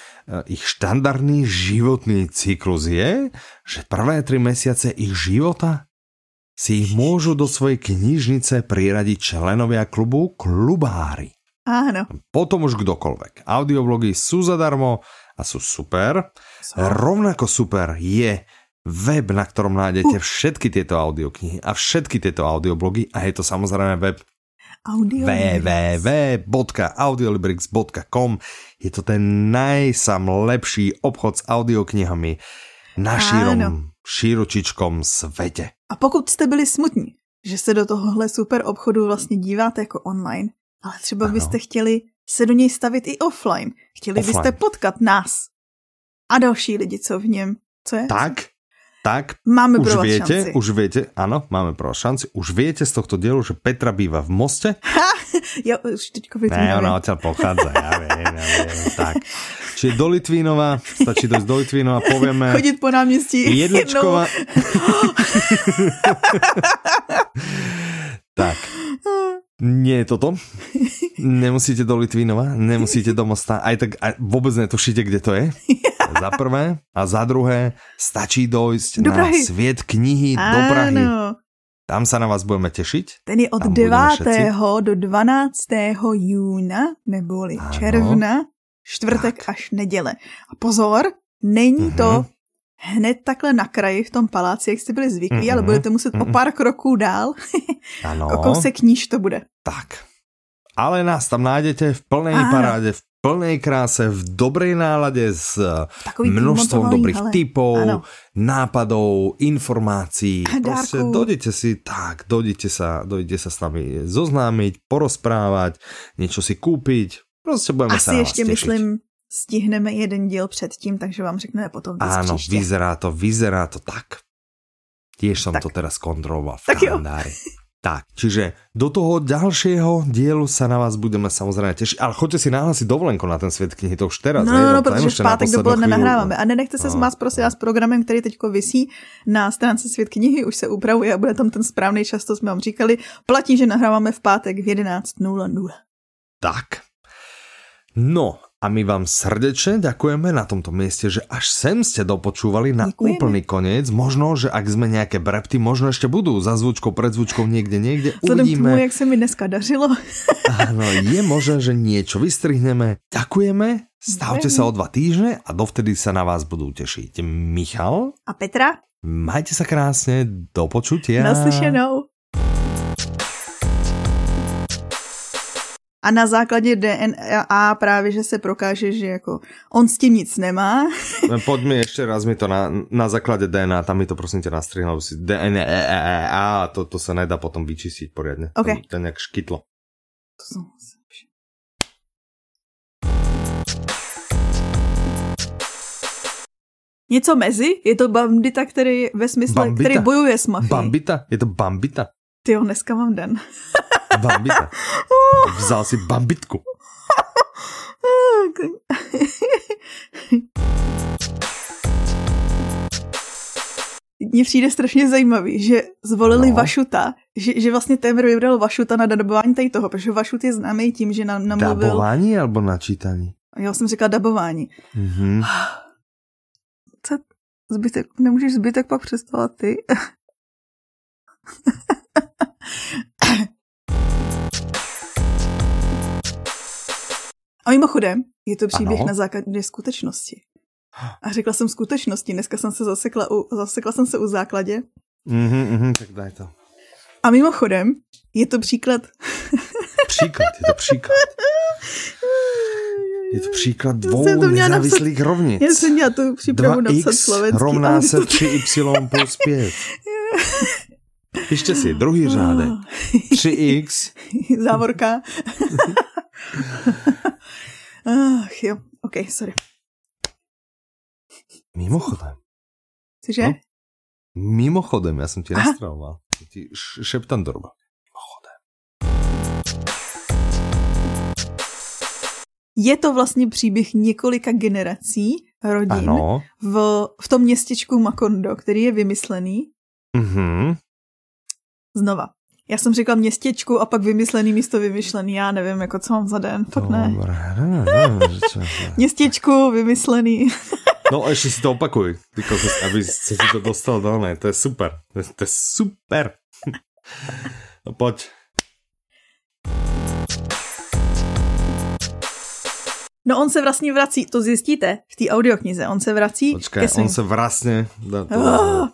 ich štandardný životný cyklus je, že prvé tri mesiace ich života si ich môžu do svojej knižnice priradiť členovia klubu klubári. Áno. Potom už kdokoľvek. Audioblogy sú zadarmo a sú super. So. Rovnako super je web, na ktorom nájdete všetky tieto audioknihy a všetky tieto audioblogy a je to samozrejme web Audio. www.audiolibrix.com Je to ten najsam lepší obchod s audioknihami na šírom, Áno. širočičkom svete. A pokud jste byli smutní, že se do tohohle super obchodu vlastně díváte jako online, ale třeba Ano. byste chtěli se do něj stavit i offline. Chtěli Offline. byste potkat nás a další lidi, co v něm. Co je? Tak, tak Máme už viete, šanci. už viete, áno, máme pro vás šanci, už viete z tohto dielu, že Petra býva v Moste. Jo, už teďko Ne, ona odtiaľ pochádza, ja viem, ja viem, tak. Čiže do Litvínova, stačí dojsť do Litvínova, povieme... Chodit po náměstí Jedličková... tak. Nie je toto. Nemusíte do Litvínova, nemusíte do Mosta, aj tak aj vôbec netušíte, kde to je. Za prvé. A za druhé, stačí dojsť Do na Prahy. sviet knihy do Prahy. Ano, Tam sa na vás budeme tešiť. ten je od Tam budeme 9. všetci. do 12. júna, neboli Ano. června, čtvrtek až neděle. A pozor, není to Mhm. Hned takhle na kraji v tom paláci, jak jste byli zvyklí, Mhm. ale budete muset o Mhm. pár kroků dál. Áno. O kousek níž to bude. Tak. Ale nás tam nájdete v plnej Áno. paráde, v plnej kráse, v dobrej nálade s Takový množstvom dobrých hele. typov, Áno. nápadov, informácií. A Proste dárkov. dojdete si, tak, dojdete sa, dojdete sa s nami zoznámiť, porozprávať, niečo si kúpiť. Proste budeme sa Asi vás ještě myslím, stihneme jeden díl předtím, takže vám řekneme potom víc Áno, příště. vyzerá to, vyzerá to tak. Tiež som Tak. to teraz kontroloval v Tak jo. kalendári. Tak, čiže do toho ďalšieho dielu sa na vás budeme samozrejme tešiť. Ale choďte si nahlásiť dovolenku na ten svět knihy, to už teraz. No, no, no, to protože v pátek dopoledne chvíľu. nahráváme. A nenechte se No. smát prosím vás programem, který teďko visí na stránce Svět knihy, už se upravuje a bude tam ten správný čas, to jsme vám říkali. Platí, že nahráváme v pátek v 11.00. Tak. No, a my vám srdečne ďakujeme na tomto mieste, že až sem ste dopočúvali na Ďakujeme. úplný koniec. Možno, že ak sme nejaké brepty, možno ešte budú za zvučkou, pred zvučkou niekde, niekde. Vzhledem k tomu, Uvidíme. jak se mi dneska dařilo. Áno, je možné, že niečo vystrihneme. Ďakujeme, stavte sa o dva týždne a dovtedy sa na vás budú tešiť Michal. A Petra, Majte sa krásne, do počutia. naslyšenou. A na základě DNA právě, že se prokáže, že jako on s tím nic nemá. Poď mi ešte raz mi to na, na základe DNA, tam mi to prosím ťa nastrihlo, lebo si DNA a to, to sa nedá potom vyčistiť poriadne. OK. To, to nejak škytlo. To jsou... Něco mezi? Je to bandita, který ve smysle, Bambita? který bojuje s mafií. Bambita? Je to Bambita? Ty jo, dneska mám den. Bambita. Vzal si Bambitku. Mně přijde strašně zajímavý, že zvolili No. Vašuta, že, že vlastně Temer vybral Vašuta na dabování tady toho, protože Vašut je známý tím, že nám namluvil... Dabování alebo načítání? Já jsem říkala dabování. Mhm. Co? Zbytek, nemůžeš zbytek pak představovat ty? A mimochodem, je to příběh Ano. na základě skutečnosti. A řekla jsem skutečnosti, dneska jsem se zasekla u, zasekla jsem se u základě. Mhm, mhm, tak daj to. A mimochodem, je to příklad... Příklad, je to příklad. Je to příklad dvou to nezávislých rovnic. Já jsem měla tu přípravu napsat 2x slovenský. rovná se to- 3y plus 5. Píšte si, druhý řádek. 3x. Závorka. Ach jo, ok, sorry. Mimochodem. Cože? No. Mimochodem, já jsem ti Aha. nastravoval. Ti šeptám do roba. Mimochodem. Je to vlastně příběh několika generací rodin Ano. v, v tom městečku Makondo, který je vymyslený Mhm. znova. Já jsem říkal městěčku a pak vymyslený místo vymyšlený. Já nevím, jako co mám za den. Fakt ne. Dobré, ne, ne, že čo- Městěčku, vymyslený. No ještě si to opakuj, ty kokos, aby se si to dostal do ne, to je super, to je, to je super. No pojď. No on se vlastně vrací, to zjistíte v té audioknize, on se vrací Počkej, svým... on se vlastně... Oh.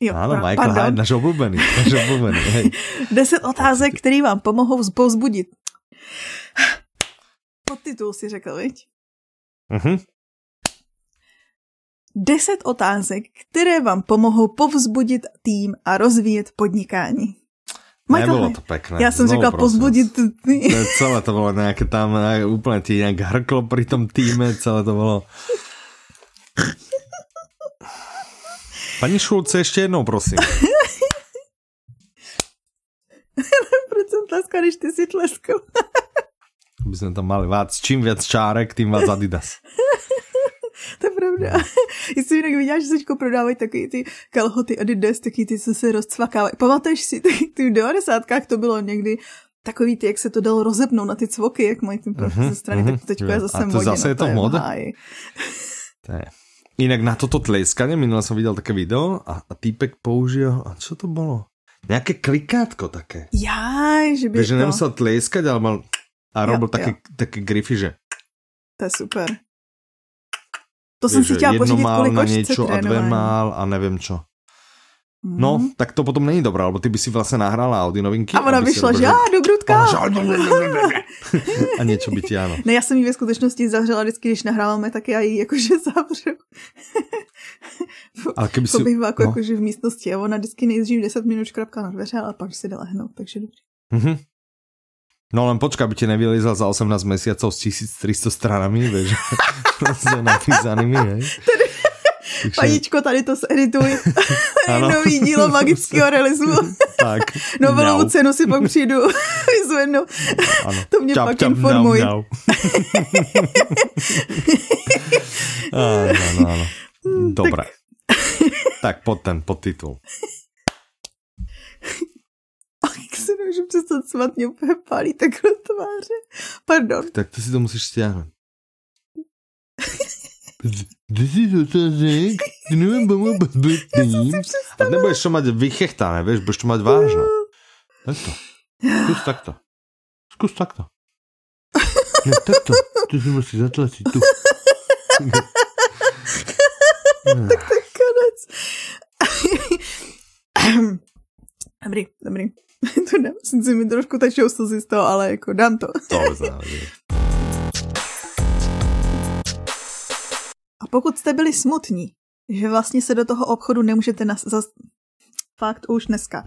Jo, pra- Michael pardon. Hyde, náš obľúbený. Náš obľúbený, hej. Deset otázek, které vám pomohou povzbudit. Podtitul si řekl, viď? Mhm. Deset otázek, které vám pomohou povzbudit tým a rozvíjet podnikání. Nebolo Hyde. to pekné. Já jsem řekla tým. je celé to bolo nejaké tam, ne, úplne ti nejak hrklo pri tom týme, celé to bolo... Pani Šulce, ešte jednou, prosím. Proč jsem tleskal, když ty si tleskal? By sme tam mali vác, čím viac čárek, tým viac Adidas. To je pravda. Jestli jinak viděla, že se prodávají takový ty kalhoty Adidas, taky ty, co se rozcvakávají. Pamatuješ si, ty, ty v 90. to bylo někdy takový ty, jak se to dalo rozepnout na ty cvoky, jak mají ten profil ze strany, mhm. tak teďko je A zase to modě. zase no, je to móde? v háji. To je. Inak na toto tlieskanie, minule som videl také video a, a týpek použil, a čo to bolo? Nejaké klikátko také. Já, že by Vieš, že to... nemusel tlieskať, ale mal a Jo, robil jo. také, také grify, že To je super. To jsem si chtěla pořídit kvůli na kočce a trénování. mál a neviem čo. Mm. No, tak to potom není dobré, lebo ty by si vlastne nahrala Audi novinky. A ona vyšla, že á, dobrutka. A niečo by ti áno. Ne, já jsem ji ve skutečnosti zavřela vždycky, když nahráváme, tak já ji jakože zavřu. Ale keby To si... byla jako, no. jakože v místnosti a ona vždycky nejdřív 10 minut škrapká na dveře, ale pak si jde lehnout, takže dobrý. Mhm. No len počkaj, aby ti nevylizal za 18 mesiacov s 1300 stranami, vieš, proste napísanými, hej. Takže, Paničko, tady to edituj. Ano. Nový dílo magického realismu. tak. Novelovou cenu si pak přijdu vyzvednout. Ano. To mě pak informuj. mňau, mňau. áno, áno. Dobre. Tak pod ten podtitul. Jak se nemůžu přestat svat, mě úplně pálí takhle tváře. Pardon. Tak to si to musíš stiahnuť. Deset otázek, ty neviem, bomo bezbetným. A nebudeš to mať vychechtané, vieš, budeš to mať vážne. Takto. Skús takto. Skús takto. Ne, takto. Tu si musíš zatlačiť tu. Tak konec. dobrý, dobrý. to dám. Sice mi trošku tečou slzy z toho, ale jako dám to. To A pokud jste byli smutní, že vlastně se do toho obchodu nemůžete nas... Zas... Fakt už dneska.